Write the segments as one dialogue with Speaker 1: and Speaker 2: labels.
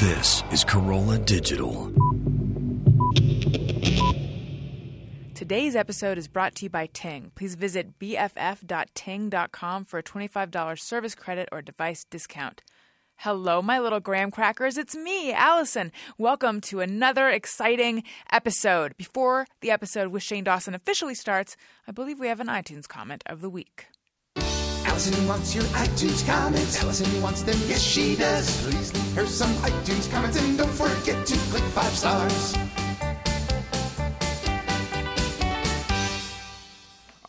Speaker 1: This is Carolla Digital.
Speaker 2: Today's episode is brought to you by Ting. Please visit bff.ting.com for a $25 service credit or device discount. Hello, my little graham crackers. It's me, Allison. Welcome to another exciting episode. Before the episode with Shane Dawson officially starts, I believe we have an iTunes comment of the week.
Speaker 3: Allison wants your iTunes comments. Allison wants them, yes she does. Please leave her some iTunes comments and don't forget to click five stars.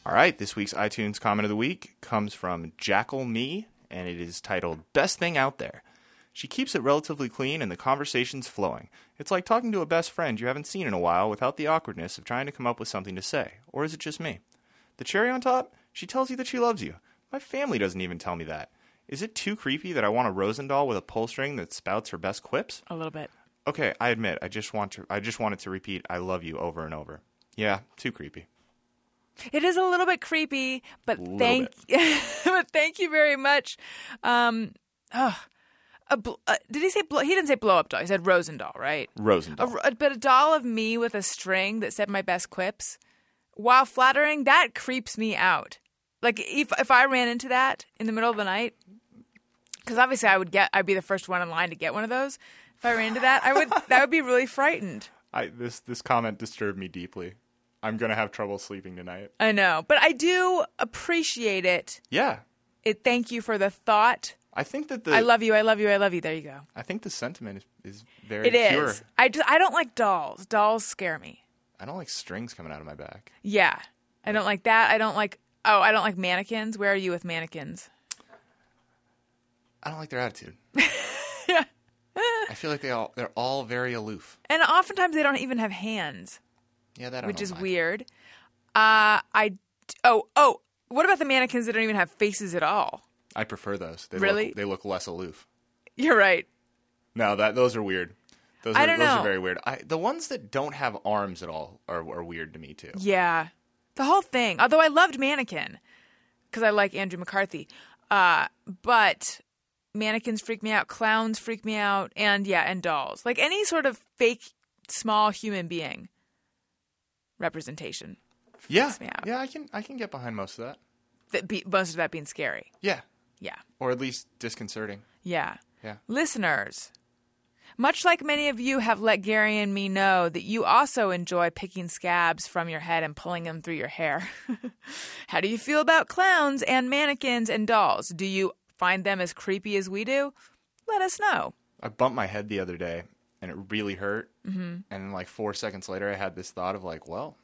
Speaker 4: All right, this week's iTunes comment of the week comes from Jackal Me, and it is titled Best Thing Out There. She keeps it relatively clean and the conversation's flowing. It's like talking to a best friend you haven't seen in a while without the awkwardness of trying to come up with something to say. Or is it just me? The cherry on top? She tells you that she loves you. My family doesn't even tell me that. Is it too creepy that I want a Rosen doll with a pull string that spouts her best quips?
Speaker 2: A little bit.
Speaker 4: Okay, I admit, I just want to I just wanted to repeat I love you over and over. Yeah, too creepy.
Speaker 2: It is a little bit creepy, but
Speaker 4: Little
Speaker 2: thank but thank you very much. Um, oh, bl- uh, did he say blow? He didn't say blow up doll. He said Rosen doll, right?
Speaker 4: Rosen
Speaker 2: doll. but a doll of me with a string that said my best quips, while flattering, that creeps me out. Like if if I ran into that in the middle of the night, because obviously I would get I'd be the first one in line to get one of those. If I ran into that, I would that would be really frightened.
Speaker 4: I this this comment disturbed me deeply. I'm gonna have trouble sleeping tonight.
Speaker 2: I know, but I do appreciate it.
Speaker 4: Yeah,
Speaker 2: It. Thank you for the thought.
Speaker 4: I think that the
Speaker 2: I love you. I love you. I love you. There you go.
Speaker 4: I think the sentiment is, is very pure.
Speaker 2: It is.
Speaker 4: pure.
Speaker 2: I just I don't like dolls. Dolls scare me.
Speaker 4: I don't like strings coming out of my back.
Speaker 2: Yeah, I don't like that. I don't like. Oh, I don't like mannequins. Where are you with mannequins?
Speaker 4: I don't like their attitude.
Speaker 2: Yeah.
Speaker 4: I feel like they all they're all very aloof.
Speaker 2: And oftentimes they don't even have hands,
Speaker 4: Yeah, that I
Speaker 2: which is
Speaker 4: mind.
Speaker 2: weird. Uh, I oh oh. What about the mannequins that don't even have faces at all?
Speaker 4: I prefer those. They
Speaker 2: Really?
Speaker 4: Look, they look less aloof.
Speaker 2: You're right.
Speaker 4: No, that those are weird. Those
Speaker 2: I
Speaker 4: are,
Speaker 2: don't
Speaker 4: those
Speaker 2: know.
Speaker 4: are very weird. I, the ones that don't have arms at all are, are weird to me too.
Speaker 2: Yeah, the whole thing. Although I loved Mannequin because I like Andrew McCarthy, uh, but mannequins freak me out. Clowns freak me out, and yeah, and dolls. Like any sort of fake small human being representation.
Speaker 4: Yeah,
Speaker 2: me out.
Speaker 4: yeah, I can I can get behind most of that.
Speaker 2: That be, most of that being scary.
Speaker 4: Yeah,
Speaker 2: Yeah,
Speaker 4: or at least disconcerting.
Speaker 2: yeah.
Speaker 4: Yeah.
Speaker 2: Listeners, much like many of you have let Gary and me know that you also enjoy picking scabs from your head and pulling them through your hair. How do you feel about clowns and mannequins and dolls? Do you find them as creepy as we do? Let us know.
Speaker 4: I bumped my head the other day and it really hurt. Mm-hmm. And then like four seconds later, I had this thought of like, well,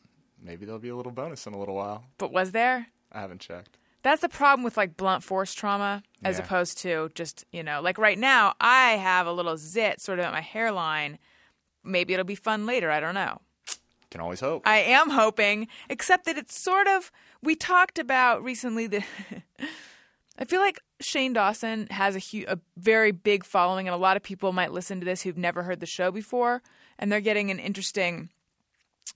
Speaker 4: maybe there'll be a little bonus in a little while.
Speaker 2: But was there?
Speaker 4: I haven't checked.
Speaker 2: That's the problem with like blunt force trauma as
Speaker 4: Yeah.
Speaker 2: opposed to just, you know, like right now, I have a little zit sort of at my hairline. Maybe it'll be fun later. I don't know.
Speaker 4: Can always hope.
Speaker 2: I am hoping, except that it's sort of. We talked about recently that I feel like Shane Dawson has a, hu- a very big following, and a lot of people might listen to this who've never heard the show before, and they're getting an interesting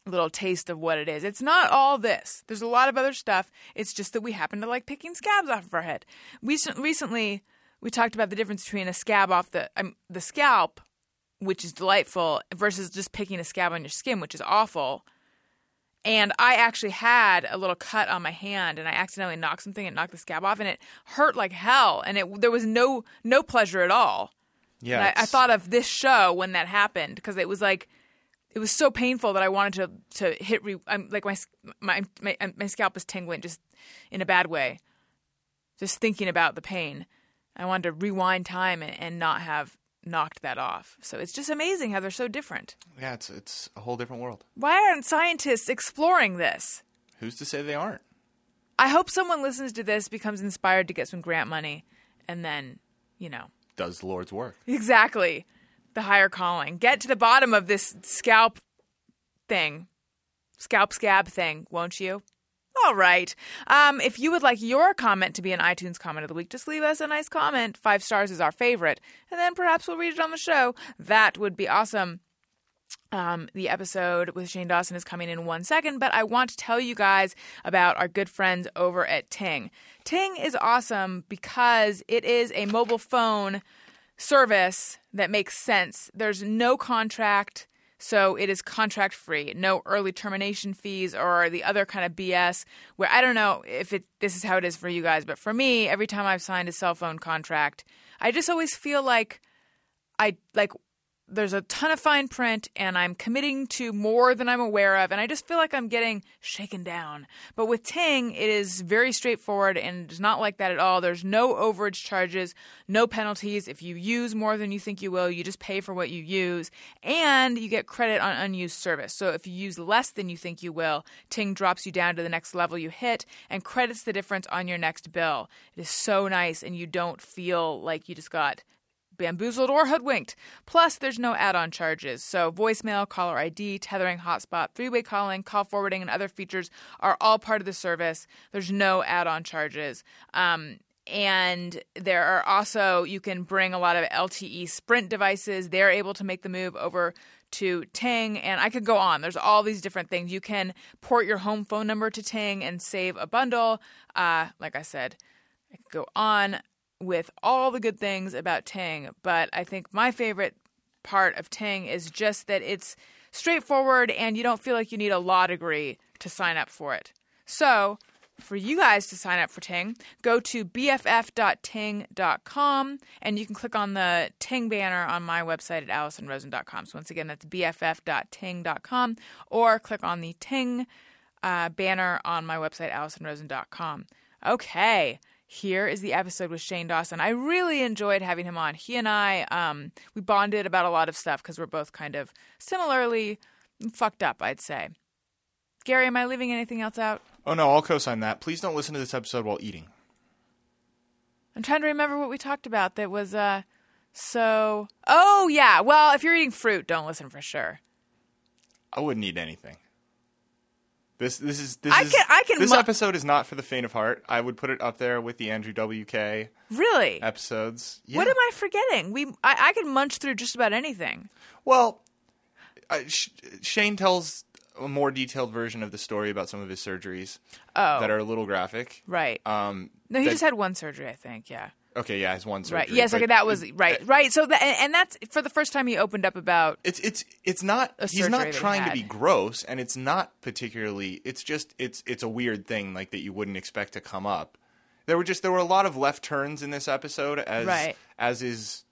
Speaker 2: little taste of what it is. It's not all this. There's a lot of other stuff. It's just that we happen to like picking scabs off of our head. We recently we talked about the difference between a scab off the um, the scalp, which is delightful, versus just picking a scab on your skin, which is awful. And I actually had a little cut on my hand, and I accidentally knocked something and knocked the scab off, and it hurt like hell. And it there was no no pleasure at all.
Speaker 4: yeah,
Speaker 2: I, I thought of this show when that happened because it was like it was so painful that I wanted to to hit re, I'm like my my my my scalp was tingling just in a bad way. Just thinking about the pain, I wanted to rewind time and, and not have knocked that off. So it's just amazing how they're so different.
Speaker 4: yeah, it's it's a whole different world.
Speaker 2: Why aren't scientists exploring this?
Speaker 4: Who's to say they aren't?
Speaker 2: I hope someone listens to this, becomes inspired to get some grant money, and then, you know,
Speaker 4: Does the Lord's work?
Speaker 2: Exactly. The higher calling. Get to the bottom of this scalp thing. Scalp scab thing, won't you? All right. Um, if you would like your comment to be an iTunes comment of the week, just leave us a nice comment. Five stars is our favorite. And then perhaps we'll read it on the show. That would be awesome. Um, the episode with Shane Dawson is coming in one second, but I want to tell you guys about our good friends over at Ting. Ting is awesome because it is a mobile phone service that makes sense. There's no contract, so it is contract free. No early termination fees or the other kind of BS. Where I don't know if it this is how it is for you guys, but for me, every time I've signed a cell phone contract, I just always feel like I like there's a ton of fine print and I'm committing to more than I'm aware of and I just feel like I'm getting shaken down. But with Ting, it is very straightforward and it's not like that at all. There's no overage charges, no penalties. If you use more than you think you will, you just pay for what you use and you get credit on unused service. So if you use less than you think you will, Ting drops you down to the next level you hit and credits the difference on your next bill. It is so nice and you don't feel like you just got bamboozled or hoodwinked. Plus, there's no add on charges. So, voicemail, caller ID, tethering, hotspot, three way calling, call forwarding, and other features are all part of the service. There's no add on charges. Um, and there are also, you can bring a lot of LTE Sprint devices. They're able to make the move over to Ting, and I could go on. There's all these different things. You can port your home phone number to Ting and save a bundle. Uh, like I said, I could go on with all the good things about Ting, but I think my favorite part of Ting is just that it's straightforward and you don't feel like you need a law degree to sign up for it. So, for you guys to sign up for Ting, go to bff.ting.com and you can click on the Ting banner on my website at AllisonRosen.com. So, once again, that's bff.ting.com or click on the Ting uh, banner on my website, AllisonRosen.com. Okay here is the episode with Shane Dawson. I really enjoyed having him on. He and I, um, we bonded about a lot of stuff because we're both kind of similarly fucked up, I'd say. Gary, am I leaving anything else out?
Speaker 4: Oh no, I'll co-sign that. Please don't listen to this episode while eating.
Speaker 2: I'm trying to remember what we talked about that was uh so Oh yeah, well, if you're eating fruit, don't listen for sure.
Speaker 4: I wouldn't eat anything. This this is this
Speaker 2: I
Speaker 4: is
Speaker 2: can- I can
Speaker 4: this
Speaker 2: mu-
Speaker 4: episode is not for the faint of heart. I would put it up there with the Andrew WK
Speaker 2: Really?
Speaker 4: episodes. Yeah.
Speaker 2: What am I forgetting? We I, I could munch through just about anything.
Speaker 4: Well, I, Sh- Shane tells a more detailed version of the story about some of his surgeries
Speaker 2: Oh.
Speaker 4: that are a little graphic.
Speaker 2: Right.
Speaker 4: Um,
Speaker 2: no, he
Speaker 4: that-
Speaker 2: just had one surgery, I think. Yeah.
Speaker 4: Okay. Yeah, his one surgery.
Speaker 2: Right. Yes.
Speaker 4: but
Speaker 2: Okay. That was right. Right. So that and, that's for the first time he opened up about.
Speaker 4: It's it's it's not.
Speaker 2: A
Speaker 4: He's not
Speaker 2: that he
Speaker 4: trying to be gross, and it's not particularly. It's just it's it's a weird thing like that you wouldn't expect to come up. There were just there were a lot of left turns in this episode, as
Speaker 2: Right.
Speaker 4: as is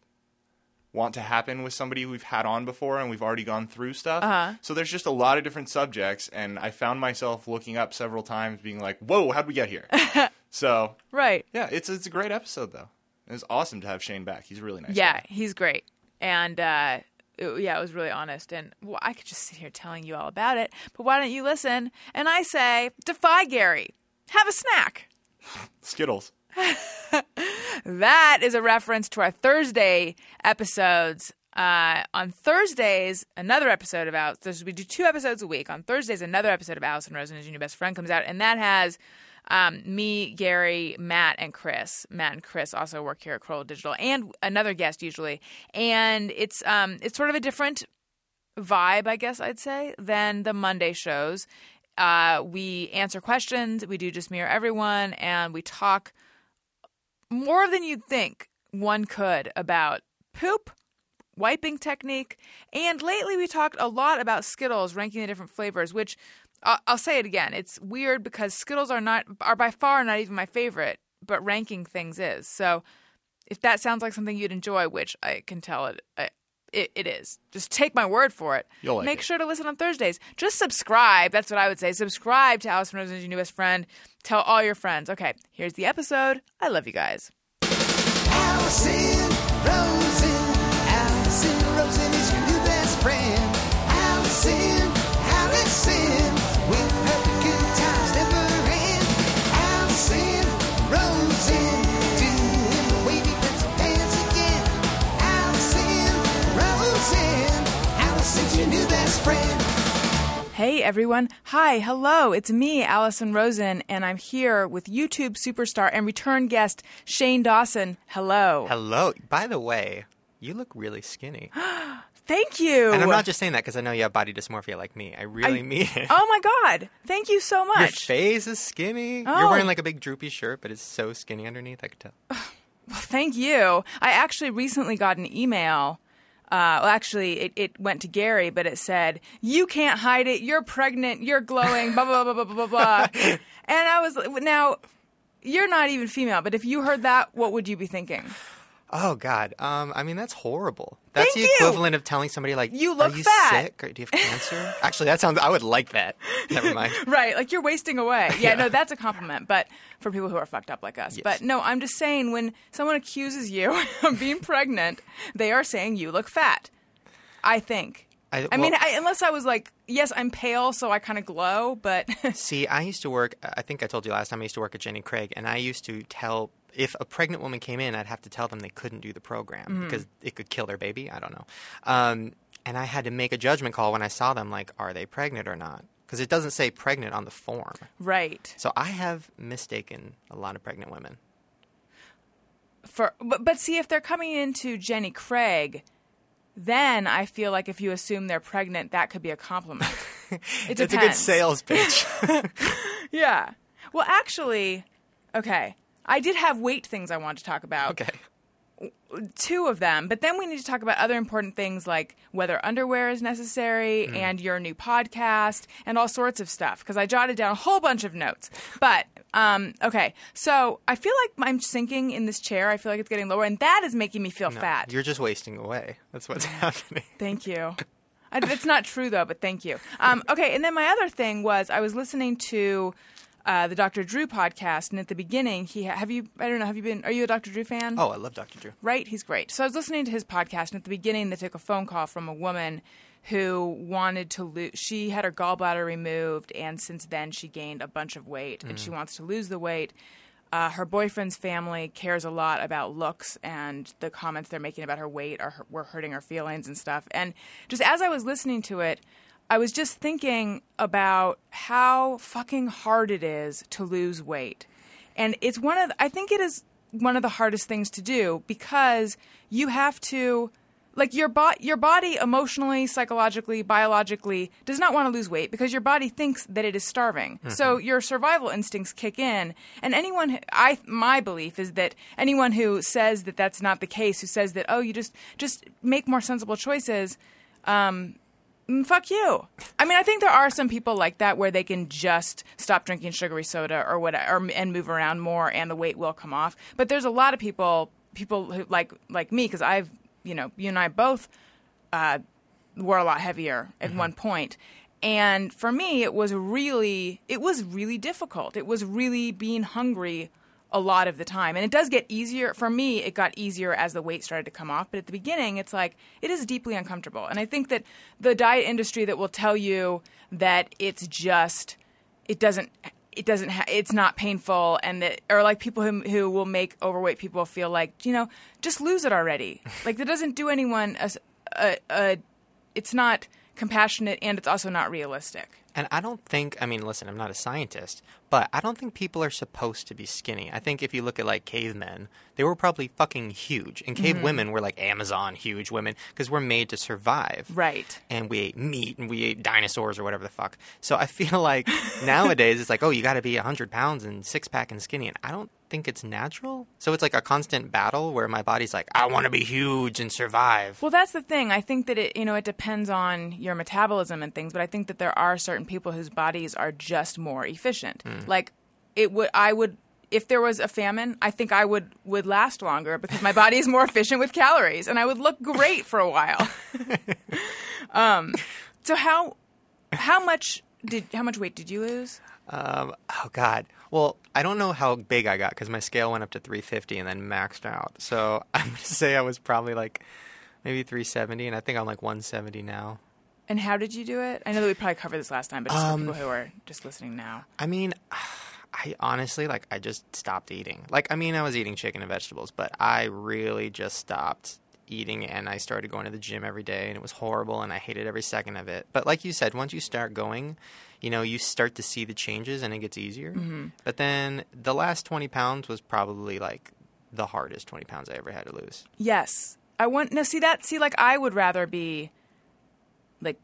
Speaker 4: want to happen with somebody we've had on before and we've already gone through stuff.
Speaker 2: Uh-huh.
Speaker 4: So there's just a lot of different subjects, and I found myself looking up several times, being like, "Whoa, how'd we get here?" so
Speaker 2: Right.
Speaker 4: yeah, it's it's a great episode though. It's awesome to have Shane back. He's a really nice.
Speaker 2: Yeah,
Speaker 4: guy.
Speaker 2: he's great. And uh, it- yeah, it was really honest. And well, I could just sit here telling you all about it, but why don't you listen? And I say, defy Gary. Have a snack.
Speaker 4: Skittles.
Speaker 2: That is a reference to our Thursday episodes. Uh, on Thursdays, another episode of Alice. We do two episodes a week. On Thursdays, another episode of Allison Rosen as your new best friend comes out, and that has um, me, Gary, Matt, and Chris. Matt and Chris also work here at Carolla Digital, and another guest usually. And it's um, it's sort of a different vibe, I guess I'd say, than the Monday shows. Uh, we answer questions, we do just mirror everyone, and we talk more than you'd think one could about poop, wiping technique, and lately we talked a lot about Skittles, ranking the different flavors. Which I'll, I'll say it again, it's weird because Skittles are not are by far not even my favorite, but ranking things is. So if that sounds like something you'd enjoy, which I can tell it. I, it, it is. Just take my word for it.
Speaker 4: You'll like
Speaker 2: Make
Speaker 4: it.
Speaker 2: sure to listen on Thursdays. Just subscribe. That's what I would say. Subscribe to Allison Rosen, your newest friend. Tell all your friends. Okay, here's the episode. I love you guys.
Speaker 3: Allison Rosen. Allison
Speaker 2: Hey everyone. Hi, hello. It's me, Allison Rosen, and I'm here with YouTube superstar and return guest Shane Dawson. Hello.
Speaker 5: Hello. By the way, you look really skinny.
Speaker 2: Thank you.
Speaker 5: And I'm not just saying that because I know you have body dysmorphia like me. I really
Speaker 2: I-
Speaker 5: mean it.
Speaker 2: Oh my god. Thank you so much.
Speaker 5: Your face is skinny.
Speaker 2: Oh.
Speaker 5: You're wearing like a big droopy shirt, but it's so skinny underneath. I could tell.
Speaker 2: Well, thank you. I actually recently got an email. Uh, well, actually, it, it went to Gary, but it said, "You can't hide it. You're pregnant. You're glowing." Blah blah blah blah blah blah blah. and I was now, you're not even female, but if you heard that, what would you be thinking?
Speaker 5: Oh God. Um, I mean that's horrible. That's
Speaker 2: Thank
Speaker 5: the
Speaker 2: you.
Speaker 5: equivalent of telling somebody like,
Speaker 2: You look
Speaker 5: Are you
Speaker 2: fat."
Speaker 5: sick? Or do you have cancer?" Actually, that sounds. I would like that. Never mind.
Speaker 2: Right, like you're wasting away. Yeah, no, that's a compliment, but for people who are fucked up like us.
Speaker 5: Yes.
Speaker 2: But no, I'm just saying when someone accuses you of being pregnant, they are saying you look fat. I think.
Speaker 5: I-
Speaker 2: I mean, I, unless I was like, yes, I'm pale, so I kind of glow, but
Speaker 5: See, I used to work. I think I told you last time. I used to work at Jenny Craig, and I used to tell if a pregnant woman came in, I'd have to tell them they couldn't do the program
Speaker 2: Mm-hmm.
Speaker 5: because it could kill their baby. I don't know. Um, and I had to make a judgment call when I saw them, like, are they pregnant or not? Because it doesn't say pregnant on the form.
Speaker 2: right.
Speaker 5: So I have mistaken a lot of pregnant women.
Speaker 2: For but, but see, if they're coming into Jenny Craig, then I feel like if you assume they're pregnant, that could be a compliment. It depends.
Speaker 5: It's a good sales pitch.
Speaker 2: Yeah. Well, actually, okay. I did have weight things I wanted to talk about.
Speaker 5: okay.
Speaker 2: Two of them, but then we need to talk about other important things like whether underwear is necessary
Speaker 5: Mm.
Speaker 2: and your new podcast and all sorts of stuff because I jotted down a whole bunch of notes. But um, okay, so I feel like I'm sinking in this chair. I feel like it's getting lower, and that is making me feel
Speaker 5: No,
Speaker 2: fat.
Speaker 5: You're just wasting away. That's what's happening.
Speaker 2: Thank you. I, it's not true though, but thank you. Um, okay, and then my other thing was I was listening to uh, the Dr. Drew podcast, and at the beginning, he have you I don't know have you been are you a Dr. Drew fan?
Speaker 5: Oh, I love Dr. Drew.
Speaker 2: right, he's great. So I was listening to his podcast, and at the beginning, they took a phone call from a woman who wanted to lose. She had her gallbladder removed, and since then, she gained a bunch of weight, and she wants to lose the weight. Uh, her boyfriend's family cares a lot about looks, and the comments they're making about her weight are were hurting her feelings and stuff. And just as I was listening to it, I was just thinking about how fucking hard it is to lose weight. And it's one of the, I think it is one of the hardest things to do because you have to like your bo- your body emotionally, psychologically, biologically does not want to lose weight because your body thinks that it is starving. So your survival instincts kick in, and anyone who- I my belief is that anyone who says that that's not the case, who says that oh you just just make more sensible choices, um, mm, fuck you. I mean, I think there are some people like that where they can just stop drinking sugary soda or whatever, or, and move around more, and the weight will come off. But there's a lot of people, people who like like me, because I've, you know, you and I both uh, were a lot heavier at one point. And for me, it was really, it was really difficult. It was really being hungry a lot of the time. And it does get easier. For me, it got easier as the weight started to come off. But at the beginning, it's like, it is deeply uncomfortable. And I think that the diet industry that will tell you that it's just, it doesn't, it doesn't, ha- it's not painful. And that, or like people who, who will make overweight people feel like, you know, just lose it already. like that doesn't do anyone a it's not compassionate and it's also not realistic.
Speaker 5: And I don't think, I mean, listen, I'm not a scientist, but I don't think people are supposed to be skinny. I think if you look at like cavemen, they were probably fucking huge. And cave mm-hmm. women were like Amazon huge women because we're made to survive.
Speaker 2: Right.
Speaker 5: And we ate meat and we ate dinosaurs or whatever the fuck. So I feel like nowadays it's like, oh, you got to be 100 pounds and six pack and skinny. And I don't think it's natural. So it's like a constant battle where my body's like, I want to be huge and survive.
Speaker 2: Well, that's the thing. I think that it, you know, it depends on your metabolism and things, but I think that there are certain people whose bodies are just more efficient. Like it would, I would, if there was a famine, I think I would would last longer because my body is more efficient with calories, and I would look great for a while. um, so how how much did how much weight did you lose?
Speaker 5: Um, oh God. Well, I don't know how big I got because my scale went up to 350 and then maxed out. So I'm gonna say I was probably like maybe 370, and I think I'm like 170 now.
Speaker 2: And how did you do it? I know that we probably covered this last time, but just
Speaker 5: Um,
Speaker 2: for people who are just listening now.
Speaker 5: I mean, I honestly like I just stopped eating. Like I mean, I was eating chicken and vegetables, but I really just stopped eating and I started going to the gym every day and it was horrible and I hated every second of it. But like you said, once you start going, you know, you start to see the changes and it gets easier. Mm-hmm. But then the last 20 pounds was probably like the hardest 20 pounds I ever had to lose.
Speaker 2: Yes. I want no see that see like I would rather be like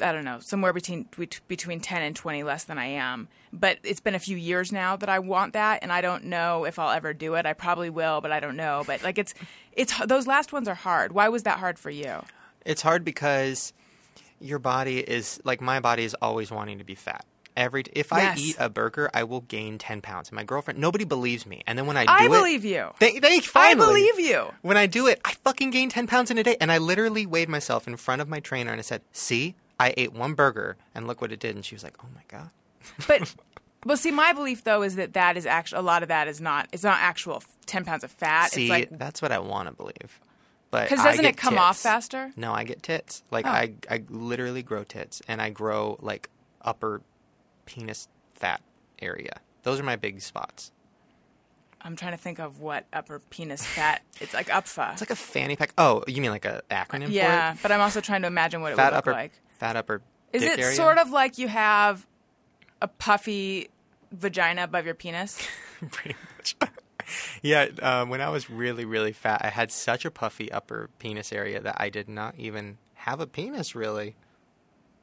Speaker 2: I don't know, somewhere between between 10 and 20 less than I am. But it's been a few years now that I want that and I don't know if I'll ever do it. I probably will, but I don't know. But like it's it's those last ones are hard. Why was that hard for you?
Speaker 5: It's hard because your body is like my body is always wanting to be fat. Every if
Speaker 2: Yes.
Speaker 5: I eat a burger, I will gain ten pounds. And my girlfriend, nobody believes me. And then when I do
Speaker 2: I
Speaker 5: it,
Speaker 2: believe you.
Speaker 5: They, they
Speaker 2: I believe you.
Speaker 5: When I do it, I fucking gain 10 pounds in a day. And I literally weighed myself in front of my trainer and I said, See, I ate one burger and look what it did. And she was like, Oh my God.
Speaker 2: But well, see, my belief though is that that is actually a lot of that is not it's not actual 10 pounds of fat.
Speaker 5: See,
Speaker 2: it's like
Speaker 5: that's what I want to believe. But
Speaker 2: because doesn't it come off faster?
Speaker 5: No, I get tits. Like
Speaker 2: Oh.
Speaker 5: I, I literally grow tits and I grow like upper penis fat area. Those are my big spots.
Speaker 2: I'm trying to think of what upper penis fat. It's like UPFA.
Speaker 5: It's like a fanny pack. Oh, you mean like a acronym
Speaker 2: yeah,
Speaker 5: for
Speaker 2: but I'm also trying to imagine what
Speaker 5: it?
Speaker 2: it would look
Speaker 5: upper,
Speaker 2: like.
Speaker 5: Fat upper.
Speaker 2: Is it
Speaker 5: area?
Speaker 2: sort of like you have a puffy vagina above your penis?
Speaker 5: pretty much. yeah, um, when I was really, really fat, I had such a puffy upper penis area that I did not even have a penis. Really.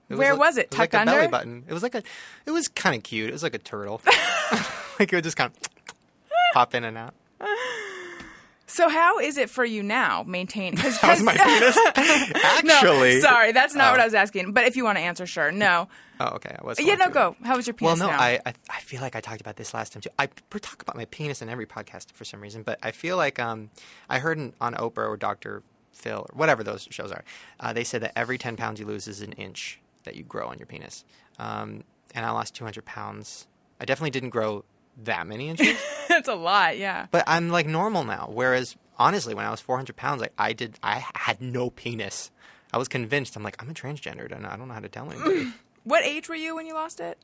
Speaker 5: It
Speaker 2: Where
Speaker 5: like-
Speaker 2: was it?
Speaker 5: It was like a belly button. It was like a. It was kind of cute. It was like a turtle. like it would just kind of pop in and out.
Speaker 2: So how is it for you now? Maintain. Cause,
Speaker 5: That was my penis.
Speaker 2: no,
Speaker 5: Actually,
Speaker 2: sorry, that's not what
Speaker 5: Oh.
Speaker 2: I was asking. But if you want to answer, sure. No.
Speaker 5: Oh, okay. I was.
Speaker 2: Yeah, no,
Speaker 5: to.
Speaker 2: go. How was your penis?
Speaker 5: Well,
Speaker 2: no?
Speaker 5: I, I I feel like I talked about this last time too. I we talk about my penis in every podcast for some reason, but I feel like um I heard on Oprah or Dr. Phil or whatever those shows are, uh, they said that every ten pounds you lose is an inch that you grow on your penis. Um, and I lost two hundred pounds. I definitely didn't grow that many inches,
Speaker 2: That's a lot. Yeah.
Speaker 5: but I'm like normal now. Whereas honestly, when I was four hundred pounds, like I did, I had no penis. I was convinced. I'm like I'm a transgender, and I don't know how to tell anybody.
Speaker 2: What age were you when you lost it?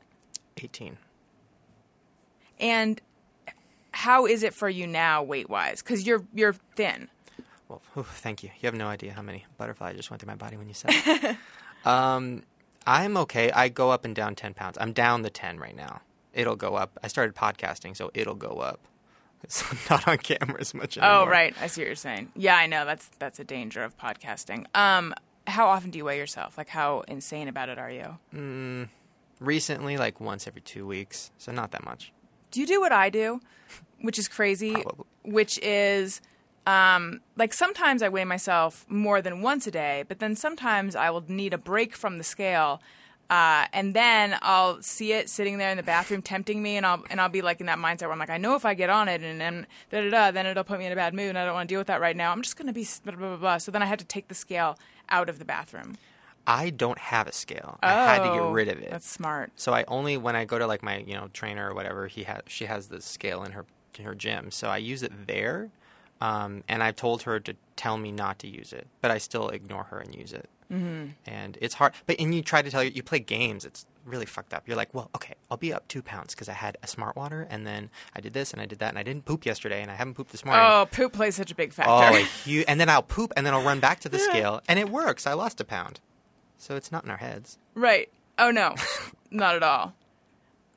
Speaker 5: Eighteen.
Speaker 2: And how is it for you now, weight wise? Because you're you're thin.
Speaker 5: Well, whew, thank you. You have no idea how many butterflies just went through my body when you said it. um, I'm okay. I go up and down 10 pounds. I'm down the 10 right now. It'll go up. I started podcasting, so it'll go up. It's not on camera as much anymore.
Speaker 2: Oh, right. I see what you're saying. Yeah, I know. That's that's a danger of podcasting. Um, how often do you weigh yourself? Like, how insane about it are you?
Speaker 5: Recently, like once every two weeks, so not that much.
Speaker 2: Do you do what I do, which is crazy?
Speaker 5: Probably.
Speaker 2: Which is, um, like sometimes I weigh myself more than once a day, but then sometimes I will need a break from the scale. Uh, and then I'll see it sitting there in the bathroom tempting me, and I'll and I'll be like in that mindset where I'm like, I know if I get on it and then da da da, then it'll put me in a bad mood, and I don't want to deal with that right now. I'm just gonna be blah blah blah. blah. So then I had to take the scale out of the bathroom.
Speaker 5: I don't have a scale. Oh, I had to get
Speaker 2: Oh,
Speaker 5: rid of it.
Speaker 2: That's smart.
Speaker 5: So I only when I go to like my you know trainer or whatever he has she has the scale in her in her gym. So I use it there, um, and I've told her to tell me not to use it, but I still ignore her and use it. Mm-hmm. And it's hard. But and you try to tell you you play games. It's really fucked up. You're like, well, okay, I'll be up two pounds because I had a smart water, and then I did this and I did that, and I didn't poop yesterday, and I haven't pooped this morning.
Speaker 2: Oh, poop plays such a big factor.
Speaker 5: Oh, and then I'll poop, and then I'll run back to the scale, and it works. I lost a pound. So it's not in our heads.
Speaker 2: Right. Oh no, not at all.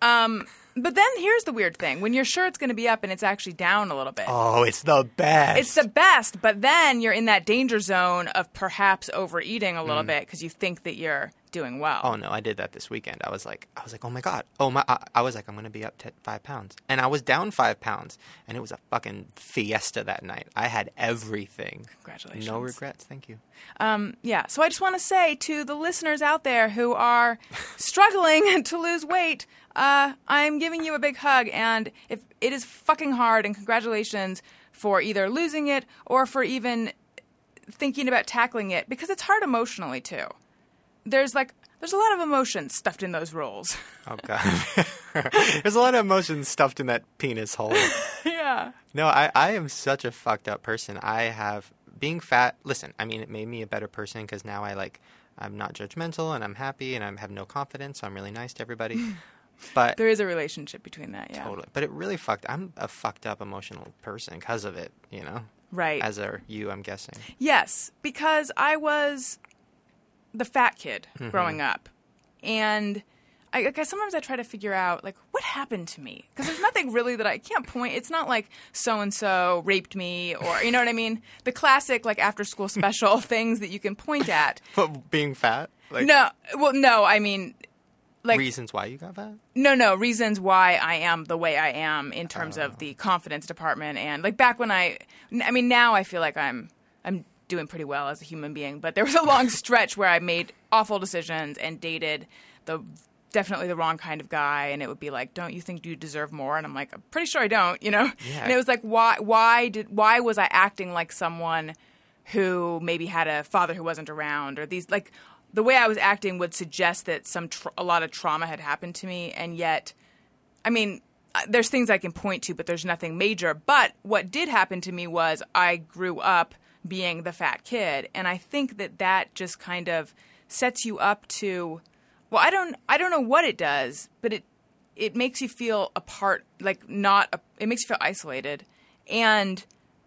Speaker 2: Um, but then here's the weird thing: when you're sure it's going to be up and it's actually down a little bit,
Speaker 5: Oh, it's the best.
Speaker 2: it's the best. But then you're in that danger zone of perhaps overeating a little mm. bit because you think that you're doing well.
Speaker 5: Oh no, I did that this weekend. I was like, I was like, oh my god, oh my, I, I was like, I'm gonna be up to five pounds, and I was down five pounds, and it was a fucking fiesta that night. I had everything.
Speaker 2: Congratulations.
Speaker 5: No regrets. Thank you.
Speaker 2: Um, yeah. So I just want to say to the listeners out there who are struggling to lose weight, uh, I'm giving you a big hug, and if it is fucking hard, and congratulations for either losing it or for even thinking about tackling it because it's hard emotionally too. There's like there's a lot of emotion stuffed in those rolls.
Speaker 5: Oh god, there's a lot of emotions stuffed in that penis hole.
Speaker 2: yeah.
Speaker 5: No, I, I am such a fucked up person. I have being fat. Listen, I mean, it made me a better person because now I like I'm not judgmental and I'm happy and I have no confidence. So I'm really nice to everybody. But
Speaker 2: There is a relationship between that, yeah.
Speaker 5: totally, but it really fucked. I'm a fucked up emotional person because of it. You know,
Speaker 2: Right.
Speaker 5: as are you, I'm guessing.
Speaker 2: Yes, because I was the fat kid
Speaker 5: Mm-hmm.
Speaker 2: growing up, and I, like, I sometimes I try to figure out like what happened to me because there's nothing really that I can't point. It's not like so and so raped me or you know what I mean. The classic like after school special things that you can point at.
Speaker 5: But being fat, Like
Speaker 2: no, well, no. I mean, like
Speaker 5: reasons why you got fat?
Speaker 2: no, no reasons why I am the way I am in terms
Speaker 5: Oh.
Speaker 2: of the confidence department and like back when I, I mean, now I feel like I'm I'm doing pretty well as a human being, but there was a long stretch where I made awful decisions and dated the definitely the wrong kind of guy and it would be like don't you think you deserve more? And i'm like i'm pretty sure i don't you know?
Speaker 5: Yeah.
Speaker 2: and it was like why why did why was i acting like someone who maybe had a father who wasn't around or these like the way i was acting would suggest that some tr- a lot of trauma had happened to me and yet i mean uh, there's things i can point to but there's nothing major. But what did happen to me was i grew up being the fat kid and i think that that just kind of sets you up to well i don't i don't know what it does but it it makes you feel apart like not a, it makes you feel isolated and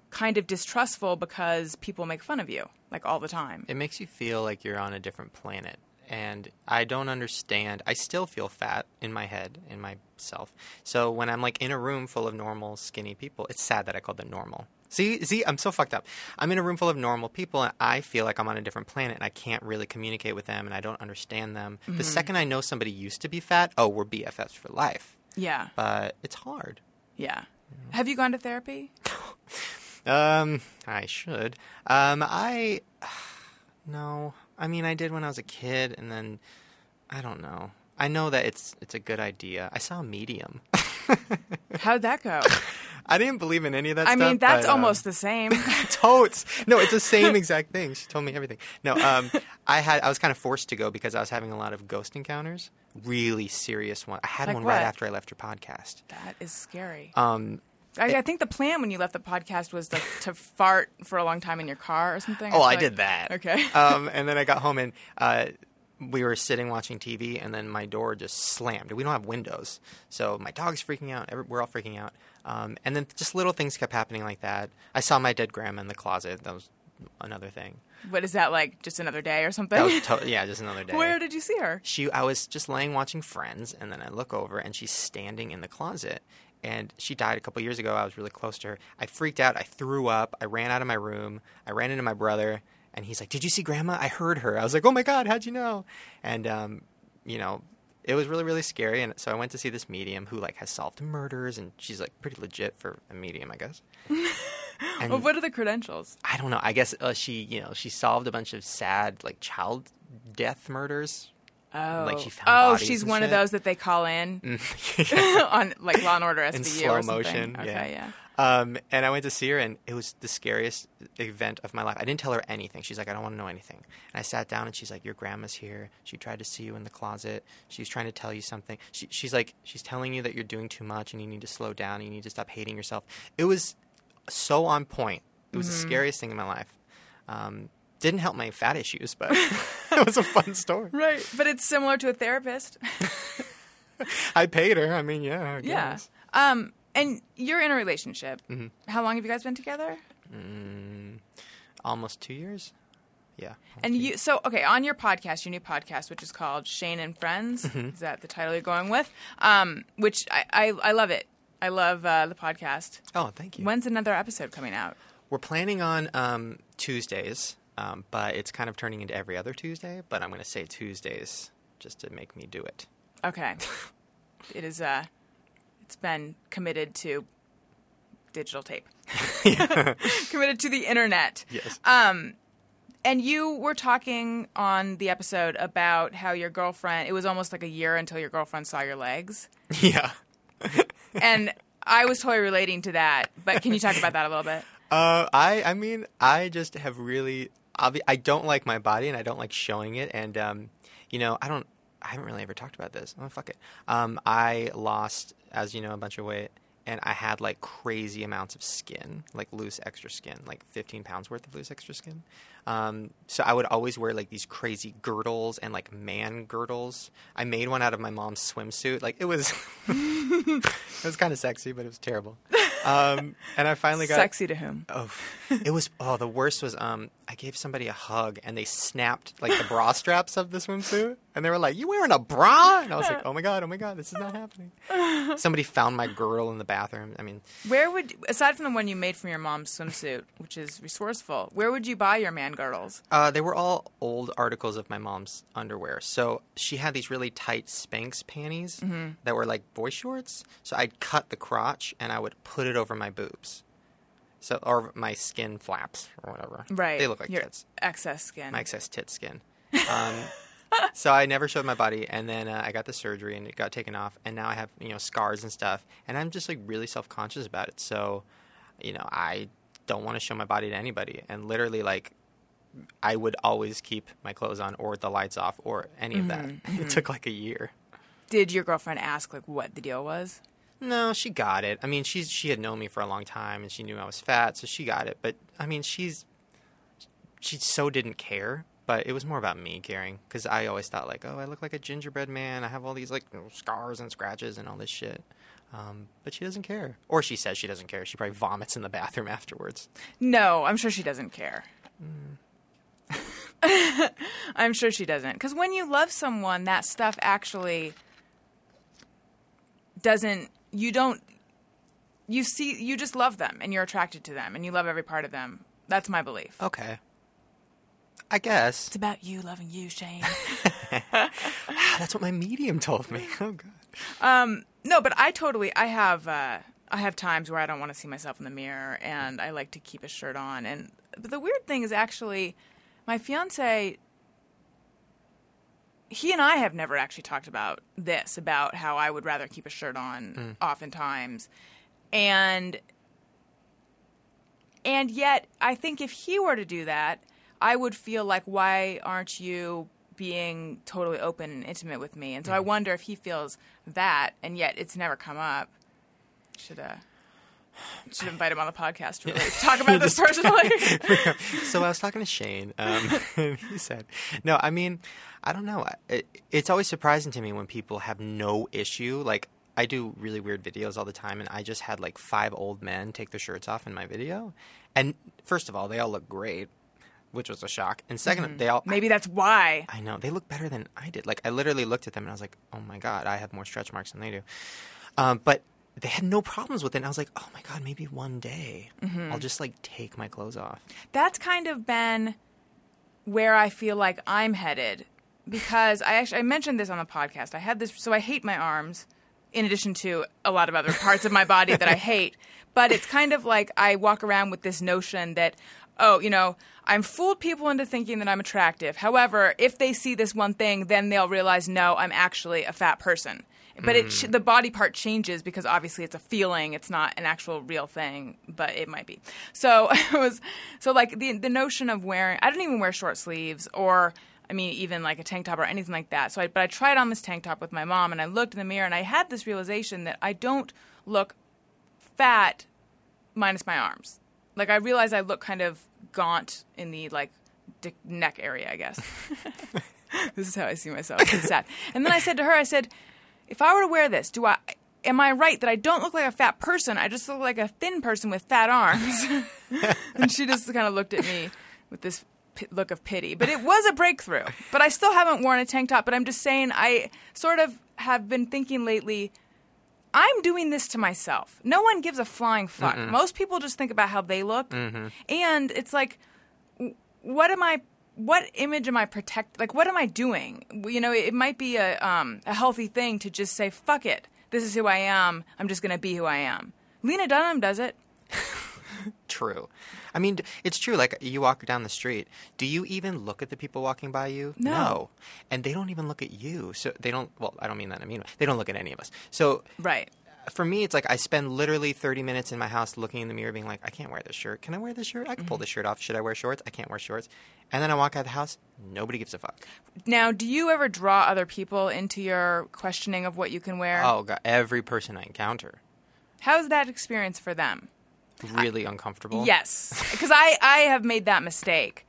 Speaker 2: kind of distrustful because people make fun of you like all the time
Speaker 5: It makes you feel like you're on a different planet. And I don't understand. I still feel fat in my head, in myself. So when I'm like in a room full of normal, skinny people, it's sad that I call them normal. See, see, I'm so fucked up. I'm in a room full of normal people, and I feel like I'm on a different planet, and I can't really communicate with them, and I don't understand them. The second I know somebody used to be fat, oh, we're BFFs for life.
Speaker 2: yeah
Speaker 5: But it's hard.
Speaker 2: yeah have you gone to therapy
Speaker 5: Um, I should. Um, I no. I mean, I did when I was a kid, and then I don't know. I know that it's it's a good idea. I saw a medium.
Speaker 2: how'd that go
Speaker 5: I didn't believe in any of that. Stuff.
Speaker 2: I
Speaker 5: stuff,
Speaker 2: mean that's
Speaker 5: but, um,
Speaker 2: almost the same
Speaker 5: totes. No, it's the same exact thing. She told me everything. No, um, I had I was kind of forced to go because I was having a lot of ghost encounters. Really serious one. I had
Speaker 2: Like
Speaker 5: one
Speaker 2: what?
Speaker 5: right after I left your podcast.
Speaker 2: that is scary
Speaker 5: Um,
Speaker 2: I, I think the plan when you left the podcast was like to fart for a long time in your car or something.
Speaker 5: Oh,
Speaker 2: It's
Speaker 5: I
Speaker 2: like-
Speaker 5: did that.
Speaker 2: Okay.
Speaker 5: um, and then I got home and uh, we were sitting watching TV, and then my door just slammed. We don't have windows, so my dog's freaking out. Every, we're all freaking out. Um, and then just little things kept happening like that. I saw my dead grandma in the closet. That was another thing.
Speaker 2: What is that like? Just another day or something?
Speaker 5: That was to- yeah, just another day.
Speaker 2: Where did you see her?
Speaker 5: she I was just laying watching Friends, and then I look over, and she's standing in the closet. And she died a couple years ago. I was really close to her. I freaked out. I threw up. I ran out of my room. I ran into my brother, and he's like, "Did you see Grandma? I heard her." I was like, "Oh my God, how'd you know?" And um, you know, it was really really scary. And so I went to see this medium who like has solved murders, and she's like pretty legit for a medium, I guess.
Speaker 2: Well, what are the credentials?
Speaker 5: I don't know. I guess uh, she, you know, she solved a bunch of sad like child death murders.
Speaker 2: Oh,
Speaker 5: Like she found
Speaker 2: oh, she's one of those that they call in
Speaker 5: Mm.
Speaker 2: on like Law and Order SVU
Speaker 5: in
Speaker 2: or
Speaker 5: slow
Speaker 2: something.
Speaker 5: motion.
Speaker 2: Okay, yeah.
Speaker 5: Um, and I went to see her, and it was the scariest event of my life. I didn't tell her anything. She's like, I don't want to know anything. And I sat down, and she's like, Your grandma's here. She tried to see you in the closet. She's trying to tell you something. She, she's like, She's telling you that you're doing too much, and you need to slow down, and you need to stop hating yourself. It was so on point. It was the scariest thing in my life. Um, didn't help my fat issues, but it was a fun story.
Speaker 2: Right, but it's similar to a therapist.
Speaker 5: I paid her. I mean, yeah. I
Speaker 2: yeah. Um, and you're in a relationship.
Speaker 5: Mm-hmm.
Speaker 2: How long have you guys been together?
Speaker 5: Almost two years. Yeah.
Speaker 2: And you, so okay, on your podcast, your new podcast, which is called Shane and Friends,
Speaker 5: Mm-hmm.
Speaker 2: is that the title you're going with? Um, which I, I, I love it. I love uh, the podcast.
Speaker 5: Oh, thank you.
Speaker 2: When's another episode coming out?
Speaker 5: We're planning on um, Tuesdays, um, but it's kind of turning into every other Tuesday. But I'm going to say Tuesdays just to make me do it.
Speaker 2: Okay, it is. Uh, it's been committed to digital tape. committed to the internet.
Speaker 5: Yes.
Speaker 2: Um, And you were talking on the episode about how your girlfriend. It was almost like a year until your girlfriend saw your legs,
Speaker 5: yeah.
Speaker 2: and I was totally relating to that. But can you talk about that a little bit?
Speaker 5: Uh, I I mean I just have really obvi- I don't like my body and I don't like showing it and um you know I don't I haven't really ever talked about this. Oh fuck it. Um I lost as you know a bunch of weight and I had like crazy amounts of skin, like loose extra skin, like 15 pounds worth of loose extra skin. Um, so I would always wear like these crazy girdles and like man girdles. I made one out of my mom's swimsuit. Like it was, it was kind of sexy, but it was terrible. Um, and I finally got
Speaker 2: Sexy to him.
Speaker 5: Oh, it was. Oh, the worst was. Um, I gave somebody a hug, and they snapped like the bra straps of the swimsuit, and they were like, "You wearing a bra?" And I was like, "Oh my god, oh my god, this is not happening." Somebody found my girl in the bathroom. I mean,
Speaker 2: Where would, aside from the one you made from your mom's swimsuit, which is resourceful, where would you buy your man girdles?
Speaker 5: uh, they were all old articles of my mom's underwear. So she had these really tight Spanx panties that were like boy shorts. So I'd cut the crotch and I would put it over my boobs. So or my skin flaps or whatever.
Speaker 2: Right.
Speaker 5: They look like
Speaker 2: your
Speaker 5: tits.
Speaker 2: excess skin.
Speaker 5: my excess tit skin. Um, so I never showed my body, and then uh, I got the surgery, and it got taken off, and now I have you know scars and stuff, and I'm just like really self conscious about it. So, you know, I don't want to show my body to anybody, and literally like. I would always keep my clothes on or the lights off or any of that. It took like a year.
Speaker 2: Did your girlfriend ask like what the deal was?
Speaker 5: No, she got it. I mean, she's she had known me for a long time, and she knew I was fat, so she got it. But I mean, she's she so didn't care. But it was more about me caring because I always thought like, oh, I look like a gingerbread man. I have all these like scars and scratches and all this shit. Um, but she doesn't care, or she says she doesn't care. She probably vomits in the bathroom afterwards.
Speaker 2: No, I'm sure she doesn't care. I'm sure she doesn't. Because when you love someone, that stuff actually doesn't. You don't. You see, you just love them and you're attracted to them and you love every part of them. That's my belief.
Speaker 5: Okay, I guess
Speaker 2: It's about you loving you, Shane.
Speaker 5: that's what my medium told me. Oh god.
Speaker 2: Um no, but I totally. I have. Uh, I have times where I don't want to see myself in the mirror, and I like to keep a shirt on. And but the weird thing is actually, my fiance. He and I have never actually talked about this, about how I would rather keep a shirt on oftentimes. And and yet I think if he were to do that, I would feel like why aren't you being totally open and intimate with me? And so I wonder if he feels that and yet it's never come up. Should uh should invite him on the podcast to really talk about this personally.
Speaker 5: so I was talking to Shane, um, he said, "No, I mean, I don't know. It, it's always surprising to me when people have no issue. Like I do really weird videos all the time, and I just had like five old men take their shirts off in my video. And first of all, they all look great, which was a shock. And 2nd they all
Speaker 2: Maybe that's why.
Speaker 5: I know they look better than I did. Like I literally looked at them and I was like, "Oh my god, I have more stretch marks than they do." Um, but they had no problems with it. And I was like, "Oh my god, maybe one day I'll just like take my clothes off."
Speaker 2: that's kind of been where I feel like I'm headed because I actually I mentioned this on the podcast. I had this so I hate my arms in addition to a lot of other parts of my body that I hate, but it's kind of like I walk around with this notion that oh, you know, I'm fooled people into thinking that I'm attractive. However, if they see this one thing, then they'll realize no, I'm actually a fat person. But it mm. ch- the body part changes because obviously it's a feeling, it's not an actual real thing, but it might be. So it was so like the the notion of wearing I don't even wear short sleeves or I mean even like a tank top or anything like that. So I but I tried on this tank top with my mom and I looked in the mirror and I had this realization that I don't look fat minus my arms. Like I realize I look kind of gaunt in the like dick neck area, I guess. this is how I see myself. It's sad. And then I said to her, I said, if I were to wear this, do I am I right that I don't look like a fat person? I just look like a thin person with fat arms. and she just kind of looked at me with this p- look of pity. But it was a breakthrough. But I still haven't worn a tank top. But I'm just saying, I sort of have been thinking lately. I'm doing this to myself. No one gives a flying fuck. Most people just think about how they look, mm-hmm. and it's like, what am I? What image am I protect? Like, what am I doing? You know, it might be a um, a healthy thing to just say, "Fuck it, this is who I am. I'm just gonna be who I am." Lena Dunham does it.
Speaker 5: True. I mean, it's true. Like you walk down the street, do you even look at the people walking by you?
Speaker 2: No.
Speaker 5: And they don't even look at you. So they don't. Well, I don't mean that I mean. They don't look at any of us. So
Speaker 2: Right.
Speaker 5: For me, it's like I spend literally 30 minutes in my house looking in the mirror, being like, I can't wear this shirt. Can I wear this shirt? I can
Speaker 2: Mm-hmm.
Speaker 5: pull this shirt off. Should I wear shorts? I can't wear shorts. And then I walk out of the house. Nobody gives a fuck.
Speaker 2: Now, do you ever draw other people into your questioning of what you can wear?
Speaker 5: Oh god, every person I encounter,
Speaker 2: How's that experience for them?
Speaker 5: really uncomfortable.
Speaker 2: Yes, because I I have made that mistake,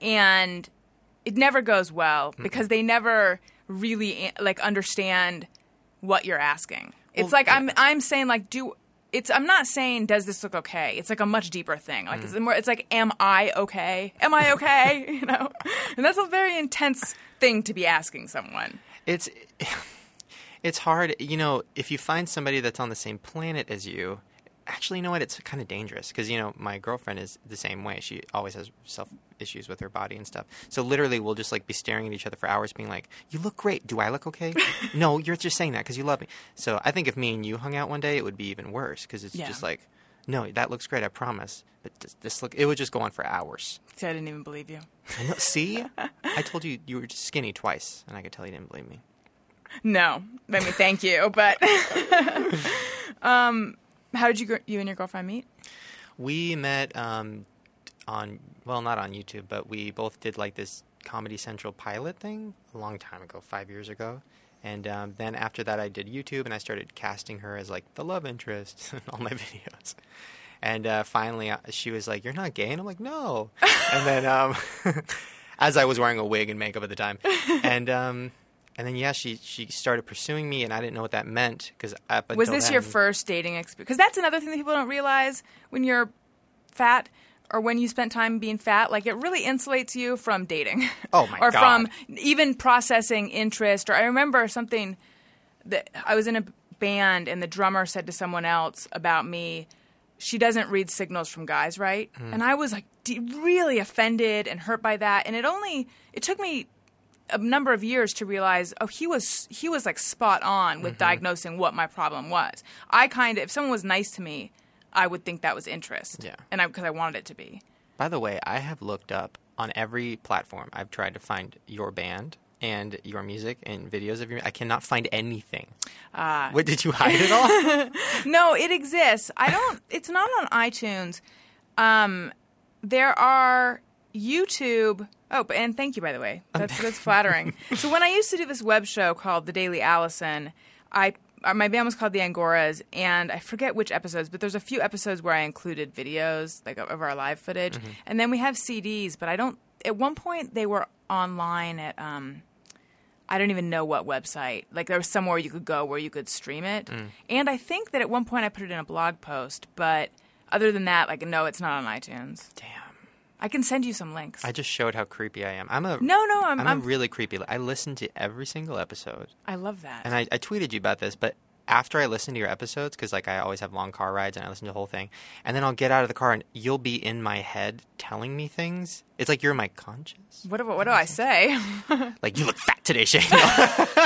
Speaker 2: and it never goes well because they never really like understand what you're asking. It's
Speaker 5: Well,
Speaker 2: like I'm I'm saying like do it's I'm not saying does this look okay. It's like a much deeper thing. Like mm. it's more it's like am I okay? Am I okay? you know. And that's a very intense thing to be asking someone.
Speaker 5: it's it's hard you know if you find somebody that's on the same planet as you actually you know what? It's kind of dangerous because you know my girlfriend is the same way. She always has self issues with her body and stuff. So literally we'll just like be staring at each other for hours being like you look great. Do i look okay? No you're just saying that because you love me. So i think if me and you hung out one day it would be even worse because it's
Speaker 2: Yeah.
Speaker 5: just like no that looks great i promise. But does this look it would just go on for hours.
Speaker 2: See, I didn't even believe you.
Speaker 5: See? I told you you were just skinny twice and i could tell you didn't believe me.
Speaker 2: No, I mean thank you, but um, how did you you and your girlfriend meet?
Speaker 5: We met um, on well, not on YouTube, but we both did like this Comedy Central pilot thing a long time ago, five years ago. And um, then after that, I did YouTube, and I started casting her as like the love interest in all my videos. And uh, finally, uh, she was like, "You're not gay," and I'm like, "No." and then, um, as I was wearing a wig and makeup at the time, and um, and then yeah, she she started pursuing me, and I didn't know what that meant because
Speaker 2: Was this your first dating experience? Because that's another thing that people don't realize when you're fat or when you spent time being fat. Like it really insulates you from dating.
Speaker 5: Oh, my God.
Speaker 2: or
Speaker 5: God.
Speaker 2: from even processing interest. Or I remember something that I was in a band and the drummer said to someone else about me. She doesn't read signals from guys, right?
Speaker 5: Mm.
Speaker 2: And I was like really offended and hurt by that. And it only it took me a number of years to realize oh he was he was like spot on
Speaker 5: Mm-hmm.
Speaker 2: with diagnosing what my problem was i kind of if someone was nice to me i would think that was interest
Speaker 5: Yeah.
Speaker 2: and i because i wanted it to be
Speaker 5: By the way, I have looked up on every platform. I've tried to find your band and your music and videos of your. I cannot find anything.
Speaker 2: Ah.
Speaker 5: what did you hide it all?
Speaker 2: no it exists i don't it's not on itunes um there are youtube oh and thank you by the way that's that's flattering so when i used to do this web show called the daily allison i uh, my band was called the Angoras, and I forget which episodes, but there's a few episodes where I included videos like of our live footage, and then we have CDs. But I don't. At one point, they were online at um, I don't even know what website. Like there was somewhere you could go where you could stream it. And I think that at one point I put it in a blog post, but other than that, like no, it's not on iTunes.
Speaker 5: Damn.
Speaker 2: I can send you some links.
Speaker 5: I just showed how creepy I am. I'm a
Speaker 2: no, no, I'm,
Speaker 5: I'm,
Speaker 2: I'm,
Speaker 5: really creepy. I listen to every single episode,
Speaker 2: I love that.
Speaker 5: and I, I tweeted you about this, but. After I listen to your episodes, because like I always have long car rides and I listen to the whole thing, and then I'll get out of the car and you'll be in my head telling me things. It's like you're my conscience.
Speaker 2: what do what do I say?
Speaker 5: Like, you look fat today, Shane.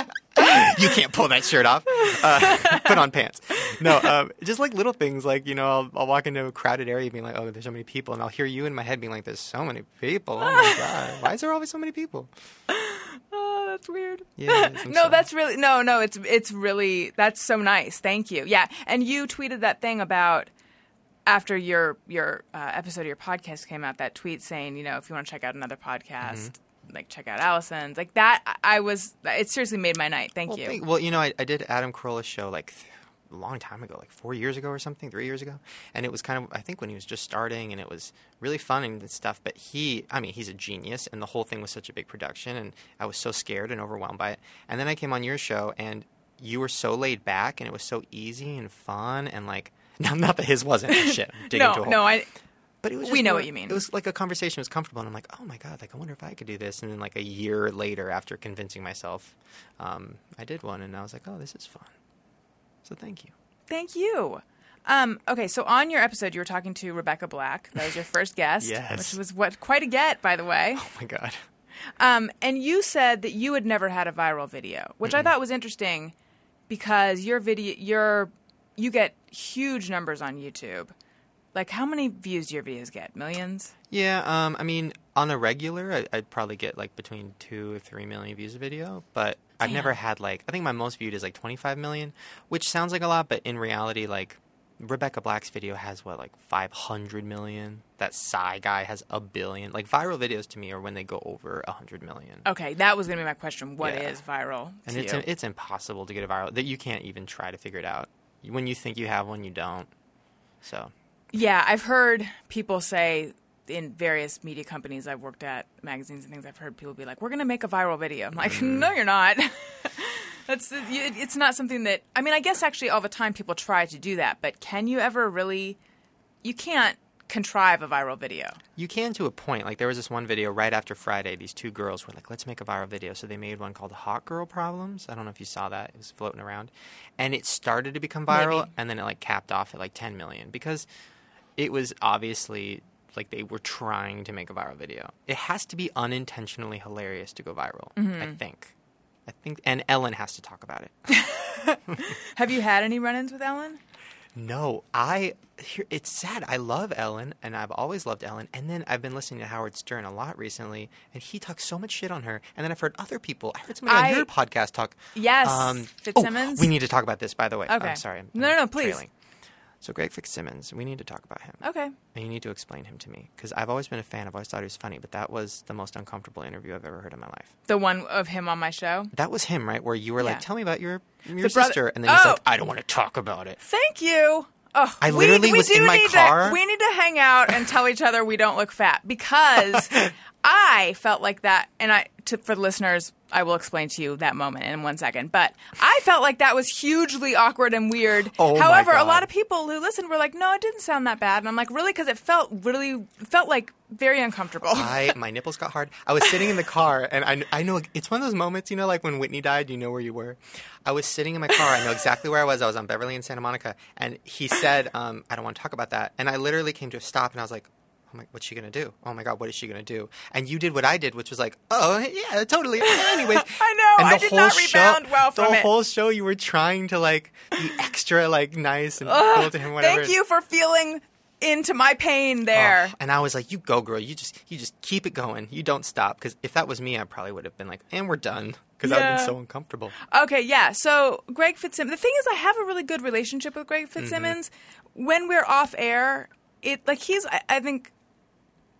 Speaker 5: you can't pull that shirt off. Uh, put on pants. No, um, just like little things. Like, you know, I'll, I'll walk into a crowded area being like, oh, there's so many people. And I'll hear you in my head being like, there's so many people. Oh my God. Why is there always so many people?
Speaker 2: oh, that's weird.
Speaker 5: Yeah, it is. I'm
Speaker 2: no,
Speaker 5: sorry.
Speaker 2: that's really no, no. It's it's really that's so nice. Thank you. Yeah, and you tweeted that thing about after your your uh, episode of your podcast came out. That tweet saying, you know, if you want to check out another podcast,
Speaker 5: Mm-hmm.
Speaker 2: Like check out Allison's. Like that, I was. It seriously made my night. Thank
Speaker 5: Well,
Speaker 2: you.
Speaker 5: thank- well, you know, I, I did Adam Carolla's show like th- a long time ago, like four years ago or something, three years ago, and it was kind of I think when he was just starting, and it was really fun and stuff. But he, I mean, he's a genius, and the whole thing was such a big production, and I was so scared and overwhelmed by it. And then I came on your show, and you were so laid back, and it was so easy and fun, and like. Now, not that his wasn't shit.
Speaker 2: No, no, I.
Speaker 5: But it was
Speaker 2: We know
Speaker 5: more-
Speaker 2: what you mean.
Speaker 5: It was like a conversation was comfortable, and I'm like, oh my god, like I wonder if I could do this. And then like a year later, after convincing myself, um, I did one, and I was like, oh, this is fun. So thank you.
Speaker 2: Thank you. Um, okay, so on your episode, you were talking to Rebecca Black. That was your first guest,
Speaker 5: Yes.
Speaker 2: which was what quite a get, by the way.
Speaker 5: Oh my god.
Speaker 2: Um, and you said that you had never had a viral video, which I thought was interesting because your video, your you get huge numbers on YouTube. Like, how many views do your videos get? Millions?
Speaker 5: Yeah, um, I mean, on a regular, I, I'd probably get like between two or three million views a video, but I've never had like I think my most viewed is like 25 million, which sounds like a lot, but in reality, like Rebecca Black's video has what like 500 million. That Psy guy has a billion. Like viral videos to me are when they go over 100 million.
Speaker 2: Okay, that was going to be my question. What is
Speaker 5: Yeah.
Speaker 2: viral?
Speaker 5: and it's
Speaker 2: you?
Speaker 5: it's impossible to get a viral that you can't even try to figure it out. When you think you have one, you don't. So
Speaker 2: Yeah, I've heard people say in various media companies I've worked at, magazines and things, I've heard people be like, we're going to make a viral video. I'm like,
Speaker 5: Mm.
Speaker 2: no, you're not. That's it's not something that I mean. I guess actually all the time people try to do that, but can you ever really? You can't contrive a viral video.
Speaker 5: You can to a point. Like there was this one video right after Friday. These two girls were like, "Let's make a viral video." So they made one called "Hot Girl Problems." I don't know if you saw that. It was floating around, and it started to become viral,
Speaker 2: Maybe.
Speaker 5: and then it like capped off at like 10 million because it was obviously like they were trying to make a viral video. It has to be unintentionally hilarious to go viral.
Speaker 2: Mm-hmm.
Speaker 5: I think. I think, and Ellen has to talk about it.
Speaker 2: Have you had any run-ins with Ellen?
Speaker 5: No, I. It's sad. I love Ellen, and I've always loved Ellen. And then I've been listening to Howard Stern a lot recently, and he talks so much shit on her. And then I've heard other people. I heard somebody
Speaker 2: I-
Speaker 5: on your podcast talk.
Speaker 2: Yes,
Speaker 5: oh,
Speaker 2: Fitzsimmons.
Speaker 5: we need to talk about this. By the way,
Speaker 2: Okay.
Speaker 5: I'm sorry. I'm,
Speaker 2: No, no, no, please.
Speaker 5: trailing. So Greg Fitzsimmons, we need to talk about him.
Speaker 2: Okay.
Speaker 5: And you need to explain him to me because I've always been a fan. I've always thought he was funny, but that was the most uncomfortable interview I've ever heard in my life.
Speaker 2: The one of him on my show.
Speaker 5: That was him, right? Where you were
Speaker 2: Yeah.
Speaker 5: like, "Tell me about your your
Speaker 2: The brother-
Speaker 5: sister," and then he's
Speaker 2: Oh.
Speaker 5: like, "I don't want to talk about it."
Speaker 2: Thank you. Oh,
Speaker 5: I literally
Speaker 2: we
Speaker 5: was
Speaker 2: do
Speaker 5: in my car.
Speaker 2: To, we need to hang out and tell each other we don't look fat because I felt like that, and I to, for the listeners, I will explain to you that moment in one second. But I felt like that was hugely awkward and weird.
Speaker 5: Oh,
Speaker 2: However, a lot of people who listened were like, "No, it didn't sound that bad," and I'm like, "Really?" Because it felt really felt like very uncomfortable.
Speaker 5: I my nipples got hard. I was sitting in the car, and I I know it's one of those moments, you know, like when Whitney died. You know where you were. I was sitting in my car. I know exactly where I was. I was on Beverly and Santa Monica, and he said, um, "I don't want to talk about that." And I literally came to a stop, and I was like. Oh my, what's she gonna do? Oh my god, what is she gonna do? And you did what I did, which was like, oh yeah, totally. Anyways,
Speaker 2: I know,
Speaker 5: And
Speaker 2: I
Speaker 5: the
Speaker 2: did
Speaker 5: whole
Speaker 2: not
Speaker 5: show-
Speaker 2: rebound well from
Speaker 5: the
Speaker 2: it.
Speaker 5: whole show, you were trying to like be extra like nice and cool to him. Whatever.
Speaker 2: Thank you for feeling into my pain there.
Speaker 5: Oh, and I was like, "You go, girl. You just you just keep it going. You don't stop." Because if that was me, I probably would have been like, "And we're done," because I've been so uncomfortable.
Speaker 2: Okay, yeah. So Greg Fitzsimmons. The thing is, I have a really good relationship with Greg mm-hmm. Fitzsimmons. When we're off air, it like he's. I, I think.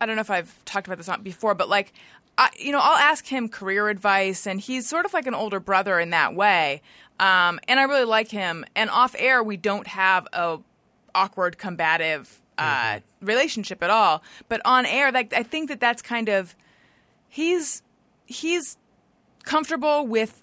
Speaker 2: I don't know if I've talked about this before, but like, I, you know, I'll ask him career advice, and he's sort of like an older brother in that way. Um, and I really like him. And off air, we don't have a awkward, combative uh, relationship at all. But on air, like, I think that that's kind of he's he's comfortable with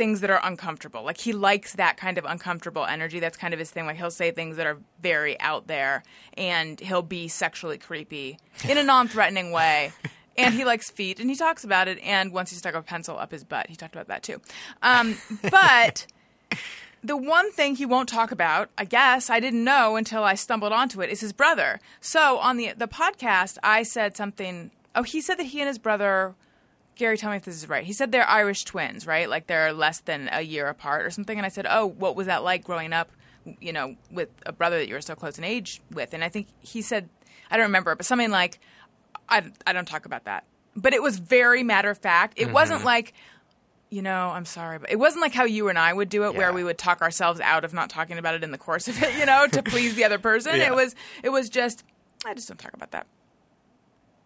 Speaker 2: things that are uncomfortable. Like he likes that kind of uncomfortable energy. That's kind of his thing. Like he'll say things that are very out there and he'll be sexually creepy in a non-threatening way. And he likes feet and he talks about it and once he stuck a pencil up his butt, he talked about that too. Um, but the one thing he won't talk about, I guess, I didn't know until I stumbled onto it, is his brother. So on the the podcast, I said something. Oh, he said that he and his brother. Gary, tell me if this is right. He said they're Irish twins, right? Like they're less than a year apart or something. And I said, "Oh, what was that like growing up, you know, with a brother that you were so close in age with?" And I think he said, I don't remember, but something like, "I, I don't talk about that." But it was very matter of fact. It mm-hmm. wasn't like, you know, I'm sorry, but it wasn't like how you and I would do it, where we would talk ourselves out of not talking about it in the course of it, you know, to please the other person.
Speaker 5: Yeah.
Speaker 2: It was, it was just, I just don't talk about that.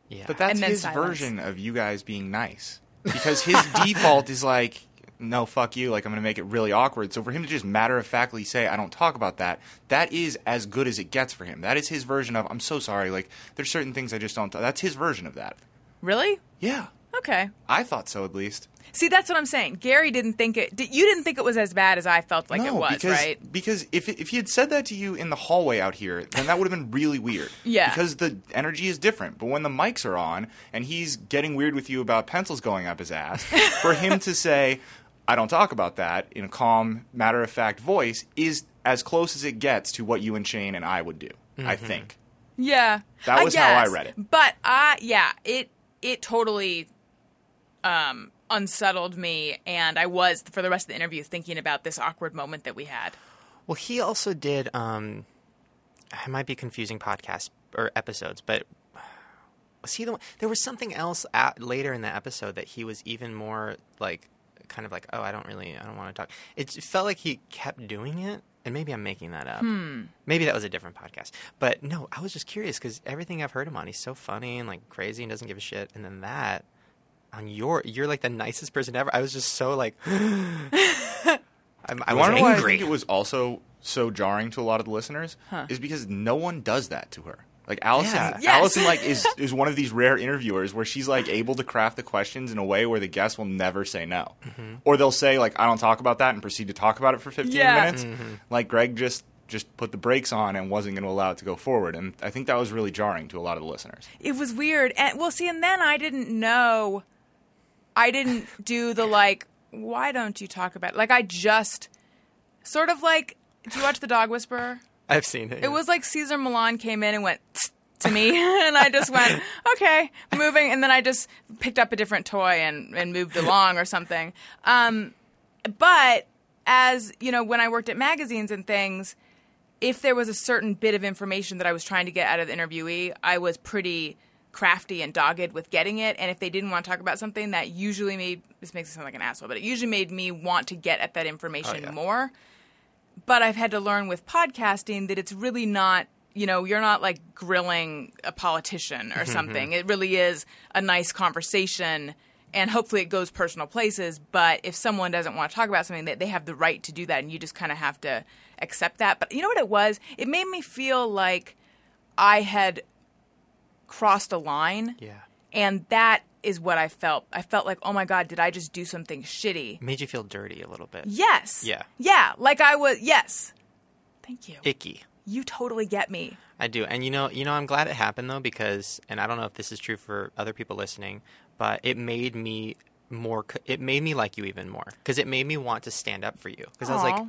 Speaker 5: Yeah,
Speaker 4: But that's
Speaker 2: And then
Speaker 4: his
Speaker 2: silence.
Speaker 4: version of you guys being nice. Because his default is like, no, fuck you. Like, I'm going to make it really awkward. So for him to just matter of factly say, I don't talk about that, that is as good as it gets for him. That is his version of, I'm so sorry. Like, there's certain things I just don't. That's his version of that.
Speaker 2: Really?
Speaker 4: Yeah.
Speaker 2: Okay.
Speaker 4: I thought so, at least.
Speaker 2: See, that's what I'm saying. Gary didn't think it. Did, you didn't think it was as bad as I felt like
Speaker 4: no,
Speaker 2: it was,
Speaker 4: because,
Speaker 2: right?
Speaker 4: Because if, if he had said that to you in the hallway out here, then that would have been really weird.
Speaker 2: Yeah.
Speaker 4: Because the energy is different. But when the mics are on and he's getting weird with you about pencils going up his ass, for him to say, I don't talk about that in a calm, matter of fact voice is as close as it gets to what you and Shane and I would do, I think.
Speaker 2: Yeah,
Speaker 4: That was how I
Speaker 2: guess.
Speaker 4: read it.
Speaker 2: But I, yeah, it it totally um, unsettled me, and I was for the rest of the interview thinking about this awkward moment that we had.
Speaker 5: Well, he also did. Um, I might be confusing podcasts or episodes, but was he the one? There was something else at, later in the episode that he was even more like, kind of like, oh, I don't really, I don't want to talk. It felt like he kept doing it, and maybe I'm making that up. Maybe that was a different podcast. But no, I was just curious because everything I've heard him on, he's so funny and like crazy and doesn't give a shit. And then that on your, you're like the nicest person ever. I was just so like. I'm, I
Speaker 4: I
Speaker 5: was
Speaker 4: want to know why I think it was also so jarring to a lot of the listeners is because no one does that to her. Like Allison,
Speaker 5: Yeah.
Speaker 2: Yes.
Speaker 4: Allison like is is one of these rare interviewers where she's like able to craft the questions in a way where the guest will never say no,
Speaker 5: Mm-hmm.
Speaker 4: or they'll say like I don't talk about that and proceed to talk about it for 15
Speaker 2: Yeah.
Speaker 4: minutes. Like Greg just just put the brakes on and wasn't going to allow it to go forward, and I think that was really jarring to a lot of the listeners.
Speaker 2: It was weird. And well, see, and then I didn't know. I didn't do the like. Why don't you talk about? It? Like I just sort of like. Do you watch The Dog Whisperer?
Speaker 5: I've seen it.
Speaker 2: It was like Cesar Millan came in and went to me, and I just went okay, moving, and then I just picked up a different toy and and moved along or something. Um, but as you know, when I worked at magazines and things, if there was a certain bit of information that I was trying to get out of the interviewee, I was pretty crafty and dogged with getting it. And if they didn't want to talk about something, that usually made this makes it sound like an asshole, but it usually made me want to get at that information oh,
Speaker 5: yeah.
Speaker 2: more. But I've had to learn with podcasting that it's really not. You know, you're not like grilling a politician or mm-hmm. something. It really is a nice conversation and hopefully it goes personal places. But if someone doesn't want to talk about something, they, they have the right to do that, and you just kind of have to accept that. But you know what it was? It made me feel like I had crossed a line,
Speaker 5: yeah.
Speaker 2: and that is what I felt. I felt like, oh my god, did I just do something shitty?
Speaker 5: Made you feel dirty a little bit.
Speaker 2: Yes.
Speaker 5: Yeah.
Speaker 2: Yeah. Like I was. Yes. Thank you.
Speaker 5: Icky.
Speaker 2: you totally get me.
Speaker 5: I do, and you know, you know, I'm glad it happened though because, and I don't know if this is true for other people listening, but it made me more. It made me like you even more because it made me want to stand up for you because I was like.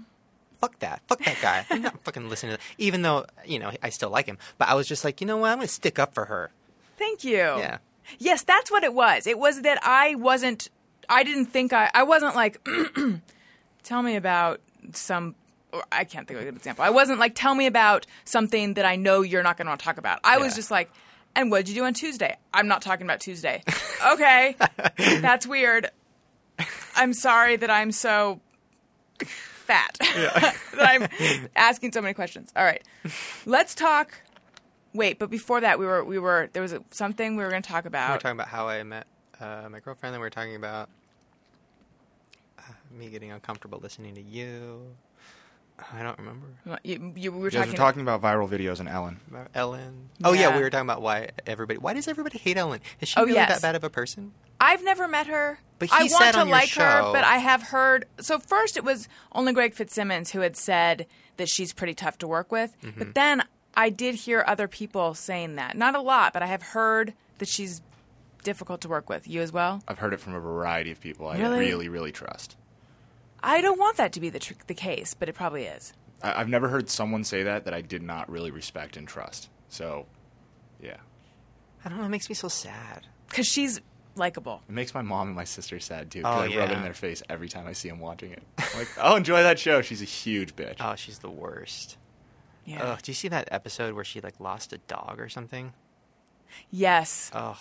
Speaker 5: "Fuck that, fuck that guy." I'm not fucking listening to that. Even though you know I still like him, but I was just like, you know what? I'm gonna stick up for her.
Speaker 2: Thank you.
Speaker 5: Yeah.
Speaker 2: Yes, that's what it was. It was that I wasn't. I didn't think I. I wasn't like. tell me about some. Or I can't think of a good example. I wasn't like, tell me about something that I know you're not going to want to talk about. I was just like, and what did you do on Tuesday? I'm not talking about Tuesday. okay, that's weird. I'm sorry that I'm so fat that I'm asking so many questions. All right, let's talk. Wait, but before that, we were we were there was a, something we were going to talk about.
Speaker 5: We were talking about how I met uh, my girlfriend, then we were talking about uh, me getting uncomfortable listening to you. I don't remember.
Speaker 2: You, you we were
Speaker 4: You
Speaker 2: talking.
Speaker 4: were talking about viral videos and Ellen.
Speaker 5: Ellen. Oh yeah.
Speaker 2: Yeah.
Speaker 5: we were talking about why everybody. Why does everybody hate Ellen? Is she
Speaker 2: Oh,
Speaker 5: really
Speaker 2: yes.
Speaker 5: that bad of a person?
Speaker 2: I've never met her.
Speaker 5: But
Speaker 2: I
Speaker 5: he
Speaker 2: want
Speaker 5: said
Speaker 2: to
Speaker 5: on your
Speaker 2: like her, but I have heard. So first, it was only Greg Fitzsimmons who had said that she's pretty tough to work with.
Speaker 5: Mm-hmm.
Speaker 2: But then I did hear other people saying that. Not a lot, but I have heard that she's difficult to work with. You as well.
Speaker 4: I've heard it from a variety of people I
Speaker 2: Really?
Speaker 4: really, really trust.
Speaker 2: I don't want that to be the tr- the case, but it probably is.
Speaker 4: I- I've never heard someone say that that I did not really respect and trust. So, yeah.
Speaker 5: I don't know. It makes me so sad.
Speaker 2: Because she's likable.
Speaker 4: It makes my mom and my sister sad too.
Speaker 5: Oh,
Speaker 4: Because I rub it
Speaker 5: yeah.
Speaker 4: in their face every time I see them watching it. I'm like, oh, enjoy that show. She's a huge bitch.
Speaker 5: Oh, she's the worst.
Speaker 2: Yeah.
Speaker 5: Ugh, do you see that episode where she like lost a dog or something?
Speaker 2: Yes.
Speaker 5: Ugh.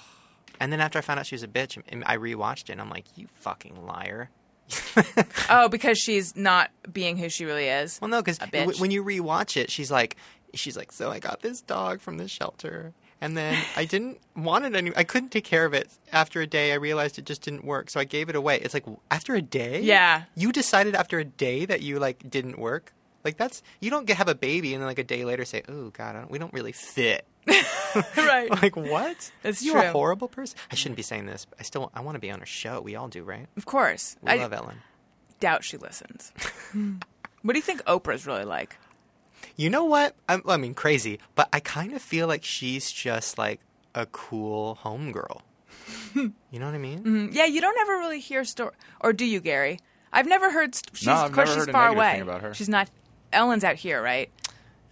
Speaker 5: And then after I found out she was a bitch, and I rewatched it, and I'm like, you fucking liar.
Speaker 2: Oh, because she's not being who she really is.
Speaker 5: Well, no, because
Speaker 2: bitch.
Speaker 5: when you rewatch it, she's like, she's like, so I got this dog from the shelter, and then I didn't want it any. I couldn't take care of it. After a day, I realized it just didn't work, so I gave it away. It's like after a day,
Speaker 2: Yeah.
Speaker 5: you decided after a day that you like didn't work. Like that's you don't get have a baby and then like a day later say, oh god, I don't, we don't really fit.
Speaker 2: right.
Speaker 5: like what?
Speaker 2: It's
Speaker 5: You're
Speaker 2: true.
Speaker 5: a horrible person. I shouldn't be saying this. But I still I want to be on her show. We all do, right?
Speaker 2: Of course.
Speaker 5: We
Speaker 2: I
Speaker 5: love Ellen.
Speaker 2: doubt she listens. what do you think Oprah's really like?
Speaker 5: You know what? I'm, I mean, crazy, but I kind of feel like she's just like a cool homegirl. you know what I mean?
Speaker 2: Mm, Yeah, you don't ever really hear story, or do you, Gary? I've never heard. St- she's,
Speaker 4: No, I've
Speaker 2: of course,
Speaker 4: never
Speaker 2: she's
Speaker 4: heard a
Speaker 2: far
Speaker 4: negative
Speaker 2: away.
Speaker 4: thing about her.
Speaker 2: She's not. Ellen's out here, right?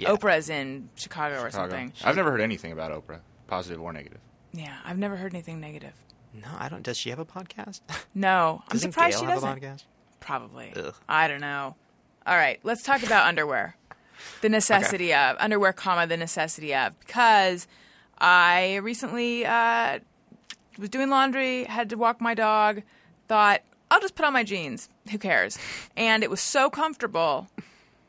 Speaker 5: Yeah.
Speaker 2: Oprah's in Chicago, or something.
Speaker 4: I've never heard anything about Oprah, positive or negative.
Speaker 2: Yeah, I've never heard anything negative.
Speaker 5: No, I don't. Does she have a podcast?
Speaker 2: No, I'm
Speaker 5: Doesn't
Speaker 2: surprised
Speaker 5: Gail
Speaker 2: she doesn't.
Speaker 5: a podcast?
Speaker 2: Probably.
Speaker 5: Ugh.
Speaker 2: I don't know. All right, let's talk about underwear. The necessity of underwear, comma the necessity of because I recently uh, was doing laundry, had to walk my dog, thought I'll just put on my jeans. Who cares? And it was so comfortable.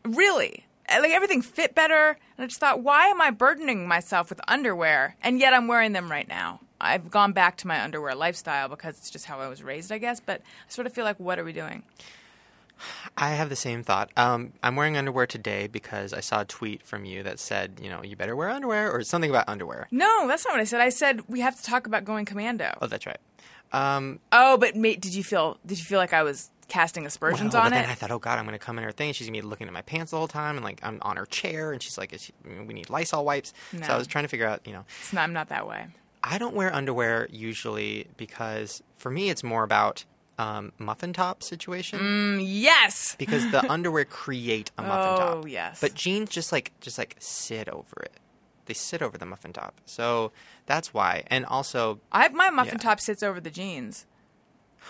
Speaker 2: Really. Uh, Like everything fit better. And I just thought, why am I burdening myself with underwear? And yet I'm wearing them right now. I've gone back to my underwear lifestyle because it's just how I was raised, I guess. But I sort of feel like, what are we doing?
Speaker 5: I have the same thought. Um, I'm wearing underwear today because I saw a tweet from you that said, you know, you better wear underwear or something about underwear.
Speaker 2: No, that's not what I said. I said we have to talk about going commando.
Speaker 5: Oh, that's right. Um,
Speaker 2: Oh, but mate, did you feel did you feel like I was casting aspersions
Speaker 5: well,
Speaker 2: on
Speaker 5: but
Speaker 2: it?
Speaker 5: then I thought, oh god, I'm going to come in her thing. She's going to be looking at my pants the whole time, and like I'm on her chair, and she's like, she, we need Lysol wipes. So I was trying to figure out, you know,
Speaker 2: It's not, I'm not that way.
Speaker 5: I don't wear underwear usually because for me it's more about um, muffin top situation.
Speaker 2: Mm, yes.
Speaker 5: because the underwear create a muffin top.
Speaker 2: Oh, yes.
Speaker 5: But jeans just like just like sit over it. They sit over the muffin top. So that's why. And also
Speaker 2: I my muffin
Speaker 5: Yeah.
Speaker 2: top sits over the jeans.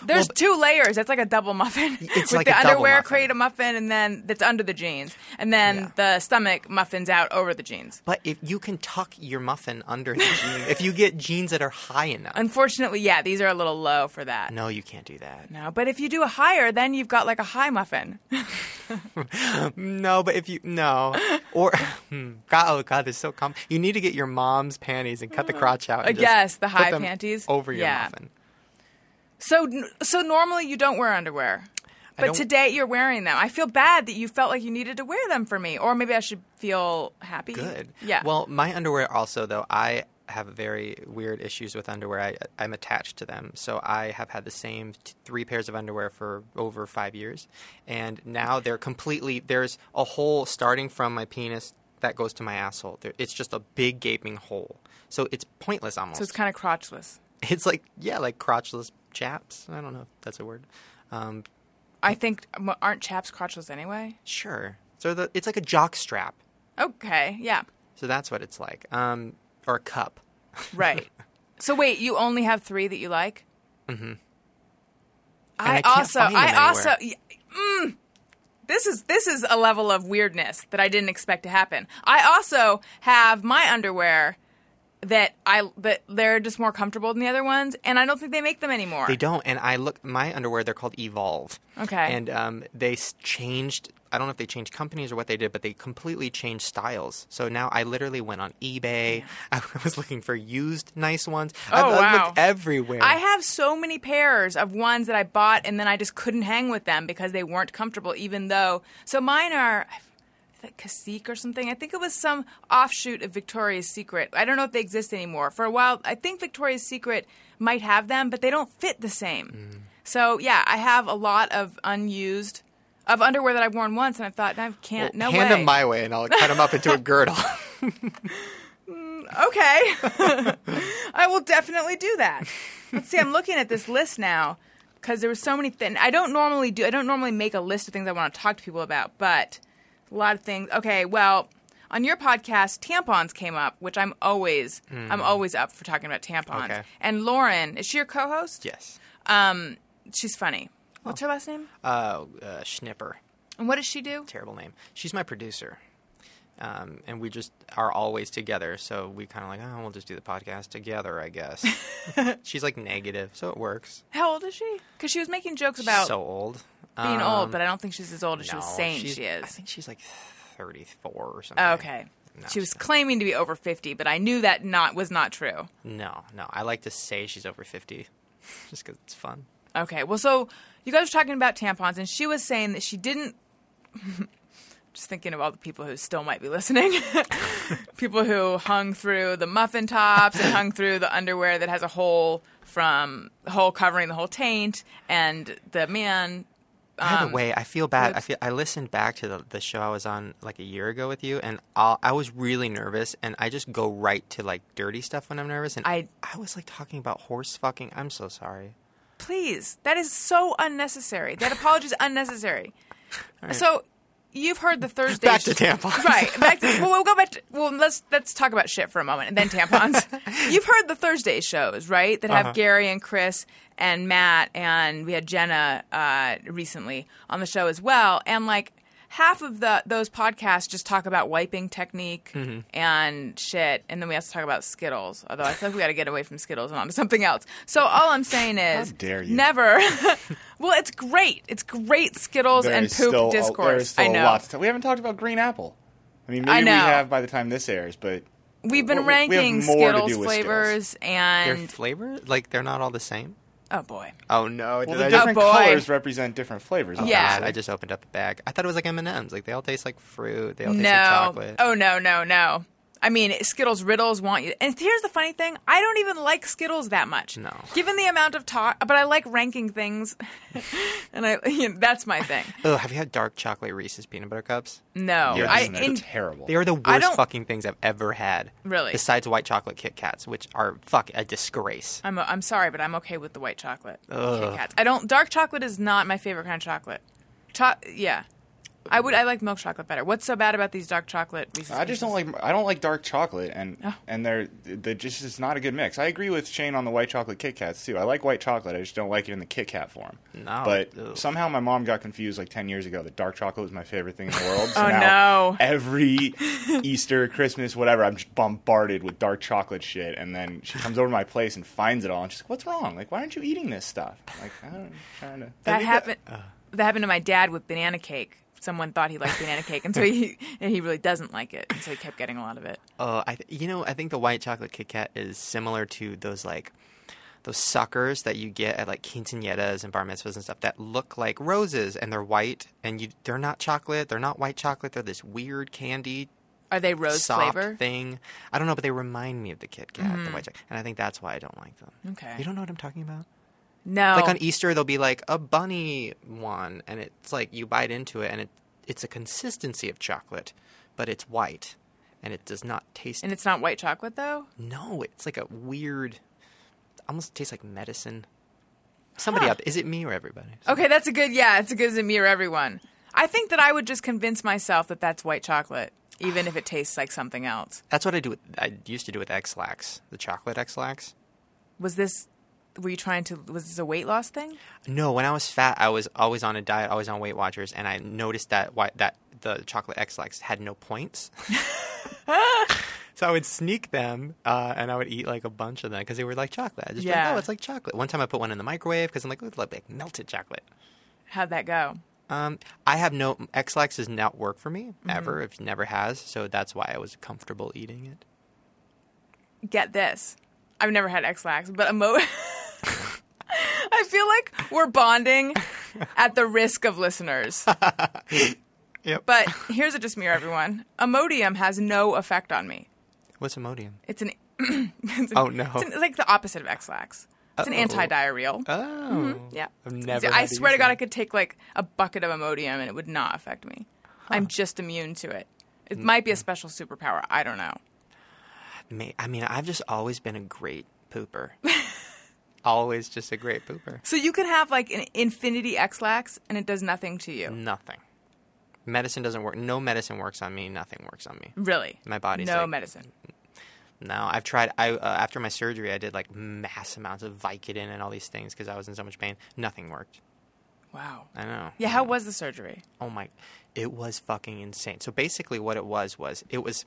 Speaker 2: There's
Speaker 5: but-
Speaker 2: two layers. That's like a double muffin.
Speaker 5: It's
Speaker 2: With
Speaker 5: like
Speaker 2: the
Speaker 5: a
Speaker 2: underwear create a muffin, and then that's under the jeans, and then
Speaker 5: Yeah.
Speaker 2: the stomach muffins out over the jeans.
Speaker 5: but if you can tuck your muffin under the jeans, if you get jeans that are high enough.
Speaker 2: Unfortunately, yeah, these are a little low for that.
Speaker 5: no, you can't do that.
Speaker 2: No, but if you do a higher, then you've got like a high muffin.
Speaker 5: No, but if you no or hmm, God, oh God, this is so com. You need to get your mom's panties and cut the crotch out.
Speaker 2: I
Speaker 5: and just
Speaker 2: guess, the high panties.
Speaker 5: over your
Speaker 2: Yeah.
Speaker 5: muffin.
Speaker 2: So, so normally you don't wear underwear, but today you're wearing them. I feel bad that you felt like you needed to wear them for me, or maybe I should feel happy.
Speaker 5: Good.
Speaker 2: Yeah.
Speaker 5: Well, my underwear also though I have very weird issues with underwear. I, I'm attached to them, so I have had the same t- three pairs of underwear for over five years, and now they're completely. There's a hole starting from my penis that goes to my asshole. There, it's just a big gaping hole, so it's pointless almost.
Speaker 2: so it's kind of crotchless.
Speaker 5: It's like yeah, like crotchless chaps. I don't know if that's a word. Um,
Speaker 2: I think aren't chaps crotchless anyway?
Speaker 5: sure. So the, it's like a jock strap.
Speaker 2: Okay, yeah,
Speaker 5: So that's what it's like. Um, or a cup.
Speaker 2: right. so wait, you only have three that you like? Mm-hmm. I,
Speaker 5: I
Speaker 2: also, I also, mm, this is this is a level of weirdness that I didn't expect to happen. I also have my underwear that I that they're just more comfortable than the other ones, and I don't think they make them anymore.
Speaker 5: They don't. And I look, my underwear, they're called Evolve.
Speaker 2: Okay.
Speaker 5: And um, they changed, I don't know if they changed companies or what they did, but they completely changed styles. So now I literally went on eBay. I was looking for used nice ones. I,
Speaker 2: Oh,
Speaker 5: I
Speaker 2: wow.
Speaker 5: looked everywhere.
Speaker 2: I have so many pairs of ones that I bought and then I just couldn't hang with them because they weren't comfortable, even though. So mine are. I think Cacique or something. I think it was some offshoot of Victoria's Secret. I don't know if they exist anymore. For a while, I think Victoria's Secret might have them, but they don't fit the same.
Speaker 5: Mm.
Speaker 2: So yeah, I have a lot of unused of underwear that I've worn once, and I thought I can't. no
Speaker 5: Hand
Speaker 2: way.
Speaker 5: them my way, and I'll cut them up into a girdle.
Speaker 2: Okay. I will definitely do that. Let's see. I'm looking at this list now because there were so many things. I don't normally do. I don't normally make a list of things I want to talk to people about, but a lot of things. Okay. Well, on your podcast, tampons came up, which I'm always I'm always up for talking about tampons.
Speaker 5: Okay.
Speaker 2: And Lauren, is she your co-host?
Speaker 5: yes.
Speaker 2: Um, she's funny. What's her last name?
Speaker 5: Uh, uh, Schnipper.
Speaker 2: And what does she do?
Speaker 5: Terrible name. She's my producer. Um, and we just are always together, so we kind of like, oh, we'll just do the podcast together, I guess. She's like negative, so it works.
Speaker 2: How old is she? Because she was making jokes about
Speaker 5: so old.
Speaker 2: Being
Speaker 5: Um,
Speaker 2: old, but I don't think she's as old as she was saying she is.
Speaker 5: I think she's like 34 or something.
Speaker 2: Okay.
Speaker 5: No,
Speaker 2: she was claiming to be over 50, but I knew that not was not true.
Speaker 5: No, no. I like to say she's over 50 just because it's fun.
Speaker 2: Okay. Well, so you guys were talking about tampons, and she was saying that she didn't. Just thinking of all the people who still might be listening. people who hung through the muffin tops and hung through the underwear that has a hole from the hole covering the whole taint, and the man.
Speaker 5: By
Speaker 2: um,
Speaker 5: the way, I feel bad. I feel I listened back to the, the show I was on like a year ago with you, and I'll, I was really nervous, and I just go right to like dirty stuff when I'm nervous, and
Speaker 2: I-
Speaker 5: I was like talking about horse fucking. I'm so sorry.
Speaker 2: Please, that is so unnecessary. That apology is unnecessary. So, you've heard the Thursday
Speaker 5: Back to tampons.
Speaker 2: right? Back to, well, we'll go back. To, well, let's let's talk about shit for a moment, and then tampons. you've heard the Thursday shows, right? That have
Speaker 5: Uh-huh.
Speaker 2: Gary and Chris and Matt, and we had Jenna uh, recently on the show as well, and like. Half of the those podcasts just talk about wiping technique
Speaker 5: Mm-hmm.
Speaker 2: and shit, and then we have to talk about Skittles. Although I feel like we got to get away from Skittles and onto something else. So all I'm saying is,
Speaker 4: dare you.
Speaker 2: never. well, it's great. It's great Skittles
Speaker 4: There
Speaker 2: and poop
Speaker 4: still a- there
Speaker 2: discourse.
Speaker 4: is still
Speaker 2: I
Speaker 4: a
Speaker 2: know.
Speaker 4: lot to We haven't talked about green apple. I mean, maybe
Speaker 2: I
Speaker 4: we have by the time this airs, but
Speaker 2: We've been
Speaker 4: we- we have
Speaker 2: ranking Skittles
Speaker 4: do with
Speaker 2: flavors
Speaker 5: Their
Speaker 2: and
Speaker 5: flavor, like they're not all the same.
Speaker 2: Oh boy.
Speaker 5: Oh no!
Speaker 4: Well,
Speaker 5: did
Speaker 4: the
Speaker 5: I
Speaker 4: different
Speaker 2: Oh,
Speaker 4: colors represent different flavors.
Speaker 2: Oh, Yeah.
Speaker 5: God. I just opened up a bag. I thought it was like M and M's. Like they all taste like fruit. They all taste
Speaker 2: no.
Speaker 5: like chocolate.
Speaker 2: Oh no, no, no. I mean, Skittles Riddles want you. And here's the funny thing: I don't even like Skittles that much.
Speaker 5: No.
Speaker 2: Given the amount of talk, but I like ranking things, and I you know, that's my thing.
Speaker 5: Oh, have you had dark chocolate Reese's peanut butter cups?
Speaker 2: No,
Speaker 4: Yeah,
Speaker 2: I
Speaker 4: isn't it
Speaker 2: in,
Speaker 4: terrible.
Speaker 5: They are the worst fucking things I've ever had.
Speaker 2: Really?
Speaker 5: Besides white chocolate Kit Kats, which are fuck a disgrace.
Speaker 2: I'm I'm sorry, but I'm okay with the white chocolate
Speaker 5: Ugh.
Speaker 2: Kit Kats. I don't. Dark chocolate is not my favorite kind of chocolate. Cho- yeah, I would. I like milk chocolate better. What's so bad about these dark chocolate? Reese's
Speaker 4: I just don't like I don't like dark chocolate and
Speaker 2: Oh.
Speaker 4: and they're they just is not a good mix. I agree with Shane on the white chocolate Kit Kats too. I like white chocolate. I just don't like it in the Kit Kat form.
Speaker 5: No,
Speaker 4: But
Speaker 5: ugh.
Speaker 4: somehow my mom got confused like 10 years ago that dark chocolate was my favorite thing in the world. So
Speaker 2: Oh,
Speaker 4: now
Speaker 2: no.
Speaker 4: Every Easter, Christmas, whatever, I'm just bombarded with dark chocolate shit and then she comes over to my place and finds it all and she's like, "What's wrong? Like why aren't you eating this stuff?" I'm like, I don't know, trying to
Speaker 2: That
Speaker 5: think
Speaker 2: happened.
Speaker 5: uh,
Speaker 2: that happened to my dad with banana cake. Someone thought he liked banana cake, and so he and he really doesn't like it, and so he kept getting a lot of it.
Speaker 5: Oh, I th- you know I think the white chocolate Kit Kat is similar to those like those suckers that you get at like quinceañeras and bar mitzvahs and stuff that look like roses and they're white and you they're not chocolate, they're not white chocolate, they're this weird candy
Speaker 2: Are they rose
Speaker 5: soft
Speaker 2: flavor?
Speaker 5: thing. I don't know, but they remind me of the Kit Kat, the mm-hmm. white chocolate, and I think that's why I don't like them.
Speaker 2: Okay.
Speaker 5: You don't know what I'm talking about?
Speaker 2: No.
Speaker 5: Like on Easter, there'll be like a bunny one, and it's like you bite into it, and it it's a consistency of chocolate, but it's white, and it does not taste.
Speaker 2: and it's not white chocolate though.
Speaker 5: no, it's like a weird, almost tastes like medicine. Somebody up? is it me or everybody?
Speaker 2: Okay, that's a good. Yeah, it's a good as me or everyone. I think that I would just convince myself that that's white chocolate, even if it tastes like something else.
Speaker 5: That's what I do. With, I used to do with Ex-Lax, the chocolate Ex-Lax.
Speaker 2: Was this? Were you trying to? Was this a weight loss thing?
Speaker 5: No, when I was fat, I was always on a diet, always on Weight Watchers, and I noticed that why, that the chocolate Ex-Lax had no points. so I would sneak them, uh, and I would eat like a bunch of them because they were like chocolate. I just be like,
Speaker 2: Yeah.
Speaker 5: oh, it's like chocolate. One time I put one in the microwave because I'm like, look, like melted chocolate.
Speaker 2: How'd that go?
Speaker 5: Um, I have no Ex-Lax does not work for me
Speaker 2: Mm-hmm.
Speaker 5: ever. It never has. So that's why I was comfortable eating it.
Speaker 2: Get this. I've never had Ex-Lax, but emo. I feel like we're bonding at the risk of listeners.
Speaker 5: Yep.
Speaker 2: But here's a just mirror, everyone. Imodium has no effect on me.
Speaker 5: What's Imodium?
Speaker 2: It's an. it's an-
Speaker 5: Oh, no.
Speaker 2: It's, an- it's like the opposite of Ex-Lax. It's an
Speaker 5: Uh-oh.
Speaker 2: anti-diarrheal.
Speaker 5: Oh, mm-hmm.
Speaker 2: yeah.
Speaker 5: I've never.
Speaker 2: I swear to God,
Speaker 5: that.
Speaker 2: I could take like a bucket of Imodium and it would not affect me. I'm just immune to it. It mm, might be a mm. special superpower. I don't know.
Speaker 5: I mean, I've just always been a great pooper. always just a great pooper.
Speaker 2: So you can have like an infinity Ex-Lax and it does nothing to you.
Speaker 5: Nothing. Medicine doesn't work. No medicine works on me. Nothing works on me.
Speaker 2: Really?
Speaker 5: My body's
Speaker 2: no
Speaker 5: like-
Speaker 2: medicine.
Speaker 5: No, I've tried. I uh, after my surgery, I did like mass amounts of Vicodin and all these things because I was in so much pain. Nothing worked.
Speaker 2: Wow.
Speaker 5: I know.
Speaker 2: Yeah. How was the surgery?
Speaker 5: Oh my, it was fucking insane. So basically, what it was was it was,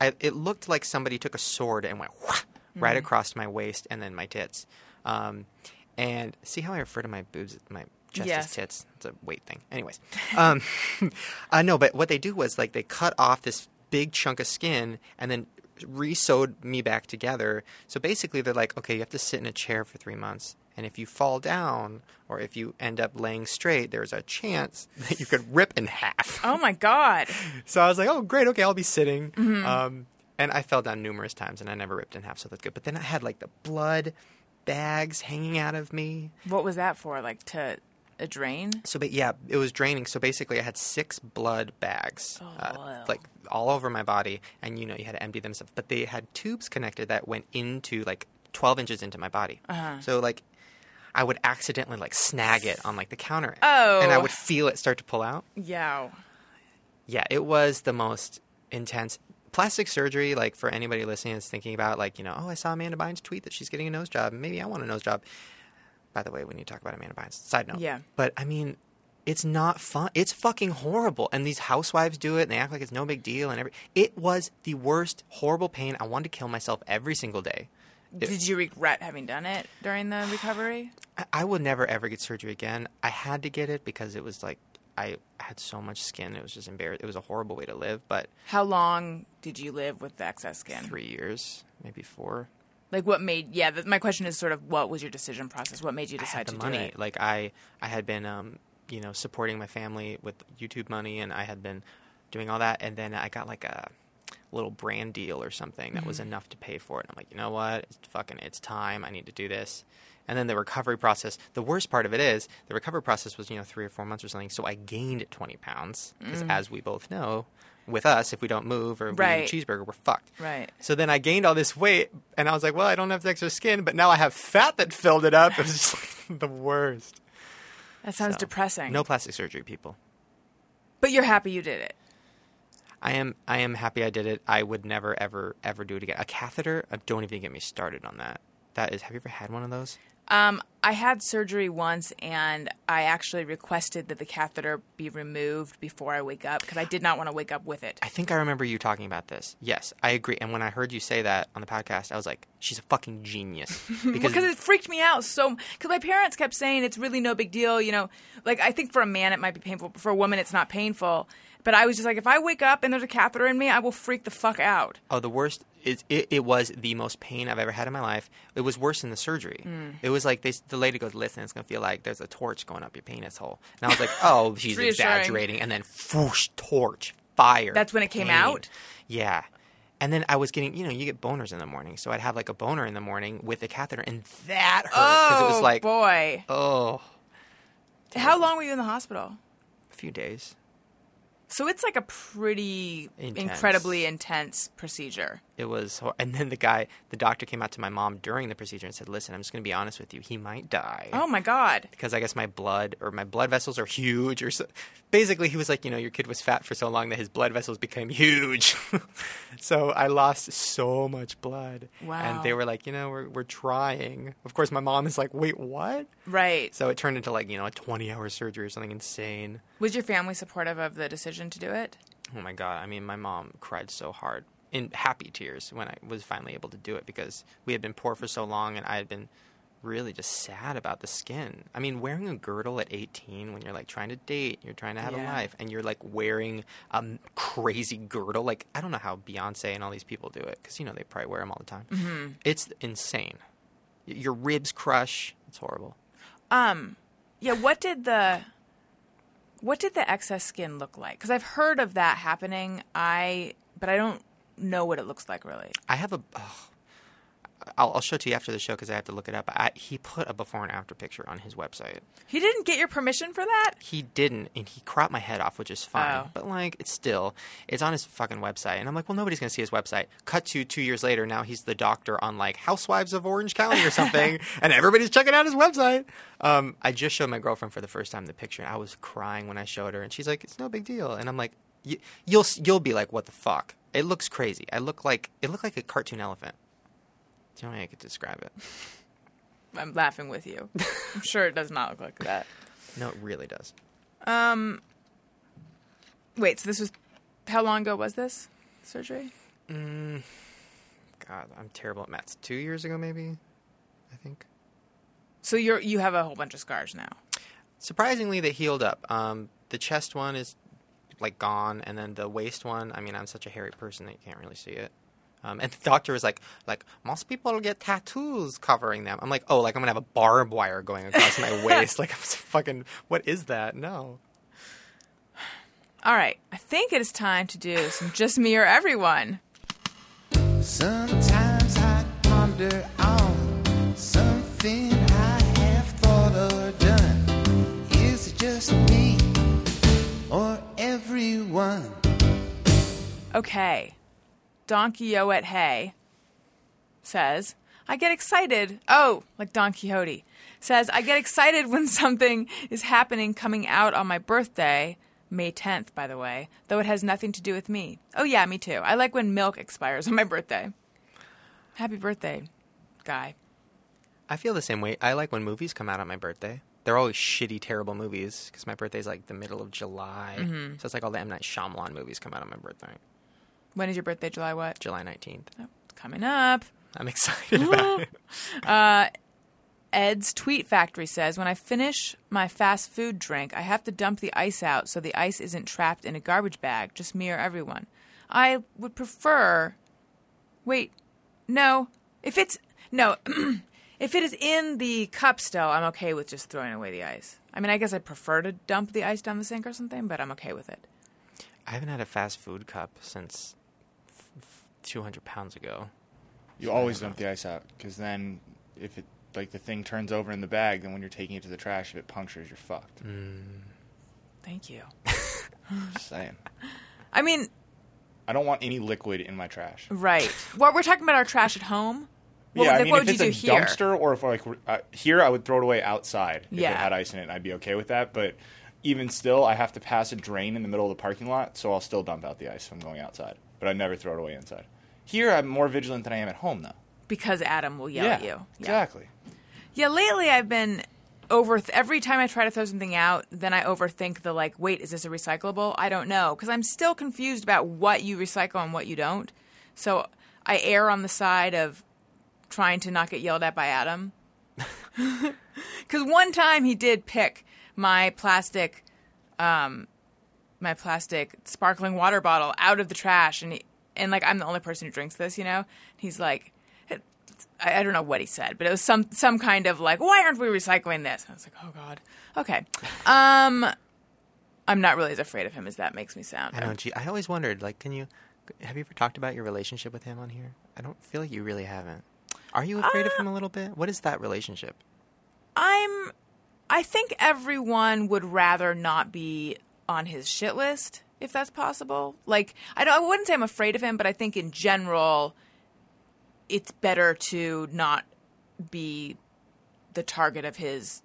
Speaker 5: I, it looked like somebody took a sword and went whah, right across my waist and then my tits. Um, and see how I refer to my boobs, my chest
Speaker 2: Yes.
Speaker 5: as tits. It's a weight thing. Anyways, um, uh, no, but what they do was like they cut off this big chunk of skin and then re-sewed me back together. So basically, they're like, okay, you have to sit in a chair for three months. And if you fall down or if you end up laying straight, there's a chance that you could rip in half.
Speaker 2: Oh my God.
Speaker 5: So I was like, oh, great. Okay, I'll be sitting. Um, and I fell down numerous times and I never ripped in half, so that's good. But then I had like the blood bags hanging out of me.
Speaker 2: What was that for? Like to a drain?
Speaker 5: So, but yeah, it was draining. So basically, I had six blood bags, uh, like all over my body, and you know, you had to empty them stuff. But they had tubes connected that went into like 12 inches into my body. So like, I would accidentally like snag it on like the counter,
Speaker 2: Oh.
Speaker 5: and I would feel it start to pull out.
Speaker 2: Yeah.
Speaker 5: Yeah, it was the most intense plastic surgery. Like for anybody listening that's thinking about, like you know, oh, I saw Amanda Bynes tweet that she's getting a nose job. Maybe I want a nose job. By the way, when you talk about Amanda Bynes, side note.
Speaker 2: Yeah.
Speaker 5: But I mean, it's not fun. It's fucking horrible. And these housewives do it, and they act like it's no big deal. And every it was the worst, horrible pain. I wanted to kill myself every single day.
Speaker 2: Did you regret having done it during the recovery?
Speaker 5: I, I would never ever get surgery again. I had to get it because it was like I had so much skin. It was just embarrassing. It was a horrible way to live, but.
Speaker 2: How long did you live with the excess skin?
Speaker 5: three years, maybe four.
Speaker 2: Like what made? Yeah, my question is sort of what was your decision process? What made you decide to
Speaker 5: money.
Speaker 2: do it?
Speaker 5: Like I, I had been, um, you know, supporting my family with YouTube money, and I had been doing all that, and then I got like a little brand deal or something that was
Speaker 2: Mm-hmm.
Speaker 5: enough to pay for it. I'm like, you know what? It's fucking, it's time. I need to do this. And then the recovery process. The worst part of it is the recovery process was, you know, three or four months or something. So I gained 20 pounds because, as we both know, with us, if we don't move or we
Speaker 2: Mm.
Speaker 5: Eat a cheeseburger, we're fucked.
Speaker 2: Right.
Speaker 5: So then I gained all this weight, and I was like, well, I don't have the extra skin, but now I have fat that filled it up. It was just like the worst.
Speaker 2: That sounds
Speaker 5: So,
Speaker 2: depressing.
Speaker 5: No plastic surgery, people.
Speaker 2: but you're happy you did it.
Speaker 5: I am I am happy I did it. I would never ever ever do it again. A catheter, uh, don't even get me started on that. That is have you ever had one of those?
Speaker 2: Um, I had surgery once, and I actually requested that the catheter be removed before I wake up because I did not want to wake up with it.
Speaker 5: I think I remember you talking about this. Yes, I agree. And when I heard you say that on the podcast, I was like, she's a fucking genius. Because
Speaker 2: because it freaked me out so because my parents kept saying it's really no big deal you know like i think for a man it might be painful but for a woman it's not painful but i was just like if i wake up and there's a catheter in me i will freak the fuck out
Speaker 5: Oh, the worst is it, it was the most pain I've ever had in my life. It was worse than the surgery.
Speaker 2: Mm.
Speaker 5: It was like they, the lady goes, "Listen, it's gonna feel like there's a torch going up your penis hole." And I was like, "Oh, she's exaggerating." And then, whoosh, torch, fire.
Speaker 2: That's when it came out?
Speaker 5: Yeah. And then I was getting, you know, you get boners in the morning, so I'd have like a boner in the morning with a catheter, and that hurt because
Speaker 2: oh
Speaker 5: it was like,
Speaker 2: boy
Speaker 5: oh,
Speaker 2: how long were you in the hospital
Speaker 5: a few days.
Speaker 2: So it's like a pretty
Speaker 5: Intense.
Speaker 2: incredibly intense procedure
Speaker 5: It was, hor- and then the guy, the doctor came out to my mom during the procedure and said, "Listen, I'm just going to be honest with you. He might die."
Speaker 2: oh my god
Speaker 5: because I guess my blood or my blood vessels are huge or so. basically he was like, you know, your kid was fat for so long that his blood vessels became huge. so I lost so much blood.
Speaker 2: Wow.
Speaker 5: And they were like, you know, we're we're trying. Of course my mom is like, "Wait, what?"
Speaker 2: right
Speaker 5: So it turned into like, you know, a 20-hour surgery or something insane.
Speaker 2: was your family supportive of the decision to do it
Speaker 5: Oh my god! I mean, my mom cried so hard in happy tears when I was finally able to do it because we had been poor for so long, and I had been really just sad about the skin. I mean, wearing a girdle at 18 when you're like trying to date, you're trying to have a life, and you're like wearing a crazy girdle. Like I don't know how Beyonce and all these people do it because you know they probably wear them all the time. Mm-hmm. It's insane. Your ribs crush. It's horrible.
Speaker 2: Um, yeah. What did the what did the excess skin look like? Because I've heard of that happening. I but I don't know what it looks like really.
Speaker 5: I have a. Oh, I'll, I'll show it to you after the show because I have to look it up. I, he put a before and after picture on his website.
Speaker 2: He didn't get your permission for that.
Speaker 5: He didn't, and he cropped my head off, which is fine.
Speaker 2: Oh.
Speaker 5: But like, it's still, it's on his fucking website, and I'm like, well, nobody's gonna see his website. Cut to two years later, now he's the doctor on like Housewives of Orange County or something, and everybody's checking out his website. Um, I just showed my girlfriend for the first time the picture, and I was crying when I showed her, and she's like, it's no big deal, and I'm like, y- you'll you'll be like, what the fuck? It looks crazy. I look like it looked like a cartoon elephant. That's the only way I could describe it.
Speaker 2: I'm laughing with you. I'm sure it does not look like that.
Speaker 5: No, it really does. Um.
Speaker 2: Wait, so this was how long ago was this surgery?
Speaker 5: Mm, God, I'm terrible at maths. Two years ago, maybe. I think.
Speaker 2: So you're you have a whole bunch of scars now.
Speaker 5: Surprisingly, they healed up. Um, the chest one is like gone, and then the waist one. I mean, I'm such a hairy person that you can't really see it. Um, and the doctor was like, like most people get tattoos covering them. I'm like, oh, like I'm gonna have a barbed wire going across my waist. Like I'm so fucking. What is that? No.
Speaker 2: All right, I think it is time to do some just me or everyone.
Speaker 3: Sometimes I ponder everyone?
Speaker 2: Okay. Donkey at Hay says, I get excited. Oh, like Don Quixote. Says, I get excited when something is happening coming out on my birthday. May 10th, by the way, though it has nothing to do with me. Oh, yeah, me too. I like when milk expires on my birthday. Happy birthday, guy.
Speaker 5: I feel the same way. I like when movies come out on my birthday. They're always shitty, terrible movies because my birthday's like the middle of July.
Speaker 2: Mm-hmm.
Speaker 5: So it's like all the M Night Shyamalan movies come out on my birthday,
Speaker 2: When is your birthday? July what?
Speaker 5: July 19th.
Speaker 2: Oh, coming up.
Speaker 5: I'm excited about it.
Speaker 2: Uh, Ed's Tweet Factory says, When I finish my fast food drink, I have to dump the ice out so the ice isn't trapped in a garbage bag, just me or everyone. I would prefer. Wait, no. If it's. No, if it is in the cup still, I'm okay with just throwing away the ice. I mean, I guess I prefer to dump the ice down the sink or something, but I'm okay with it.
Speaker 5: I haven't had a fast food cup since f- f- 200 pounds ago.
Speaker 4: You always dump the ice out because then if it like the thing turns over in the bag, then when you're taking it to the trash, if it punctures, you're fucked. Mm.
Speaker 2: Thank you.
Speaker 4: Just saying.
Speaker 2: I mean,
Speaker 4: I don't want any liquid in my trash.
Speaker 2: right. Well, we're talking about our trash at home. What,
Speaker 4: yeah,
Speaker 2: would,
Speaker 4: I mean,
Speaker 2: what
Speaker 4: if it's a
Speaker 2: here?
Speaker 4: dumpster or if like uh, here, I would throw it away outside if
Speaker 2: Yeah.
Speaker 4: it had ice in it. I'd be okay with that. But even still, I have to pass a drain in the middle of the parking lot, so I'll still dump out the ice if I'm going outside. But I never throw it away inside. Here, I'm more vigilant than I am at home, though.
Speaker 2: Because Adam will yell
Speaker 4: yeah,
Speaker 2: at you. Yeah.
Speaker 4: exactly.
Speaker 2: Yeah, lately I've been over every time I try to throw something out, then I overthink the like, wait, is this a recyclable? I don't know because I'm still confused about what you recycle and what you don't. So I err on the side of trying to not get yelled at by Adam. Because one time he did pick my plastic, um, my plastic sparkling water bottle out of the trash, and he, and like I'm the only person who drinks this, you know. He's like, I, I don't know what he said, but it was some some kind of like, why aren't we recycling this? I was like, oh god, okay. Um, I'm not really as afraid of him as that makes me sound.
Speaker 5: I know. Gee, I always wondered, like, can you have you ever talked about your relationship with him on here? I don't feel like you really haven't. Are you afraid of him a little bit? What is that relationship?
Speaker 2: I'm. I think everyone would rather not be on his shit list if that's possible. Like, I don't. I wouldn't say I'm afraid of him, but I think in general, it's better to not be the target of his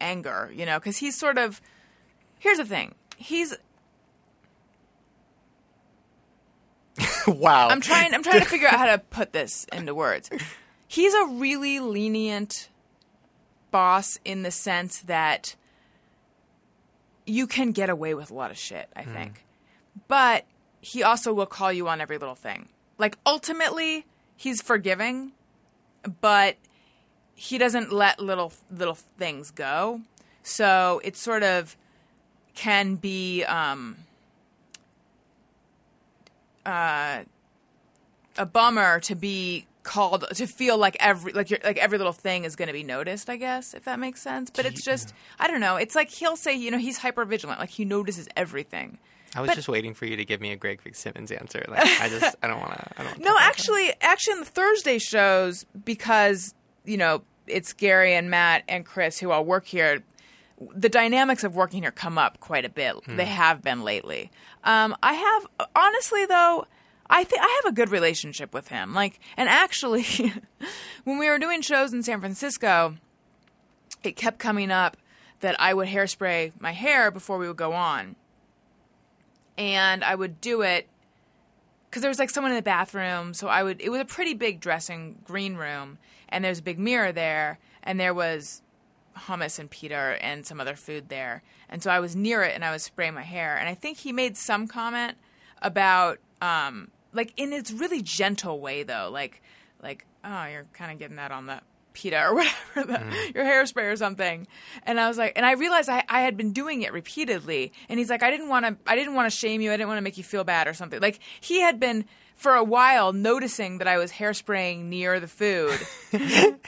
Speaker 2: anger. You know, because he's sort of. Here's the thing. He's.
Speaker 5: wow.
Speaker 2: I'm trying. I'm trying to figure out how to put this into words. He's a really lenient boss in the sense that you can get away with a lot of shit. I think, but he also will call you on every little thing. Like ultimately, he's forgiving, but he doesn't let little little things go. So it sort of can be. Um, uh, a bummer to be called to feel like every like your like every little thing is going to be noticed i guess if that makes sense but it's just i don't know it's like he'll say you know he's hyper vigilant like he notices everything
Speaker 5: I was
Speaker 2: but-
Speaker 5: just waiting for you to give me a Greg Fitzsimmons answer. Like, I just, I don't want to. I don't.
Speaker 2: no
Speaker 5: talk about
Speaker 2: actually actually in the thursday shows because you know it's gary and matt and chris who all work here the dynamics of working here come up quite a bit they have been lately um, i have honestly though I think I have a good relationship with him. Like, and actually, when we were doing shows in San Francisco, it kept coming up that I would hairspray my hair before we would go on, and I would do it because there was like someone in the bathroom. So I would. It was a pretty big dressing green room, and there's a big mirror there, and there was hummus and pita and some other food there, and so I was near it and I was spraying my hair, and I think he made some comment about um like in its really gentle way though, like like oh you're kind of getting that on the pita or whatever the, mm-hmm. your hairspray or something. And i was like and i realized I, I had been doing it repeatedly. And he's like i didn't want to i didn't want to shame you. I didn't want to make you feel bad or something. Like he had been for a while noticing that i was hairspraying near the food.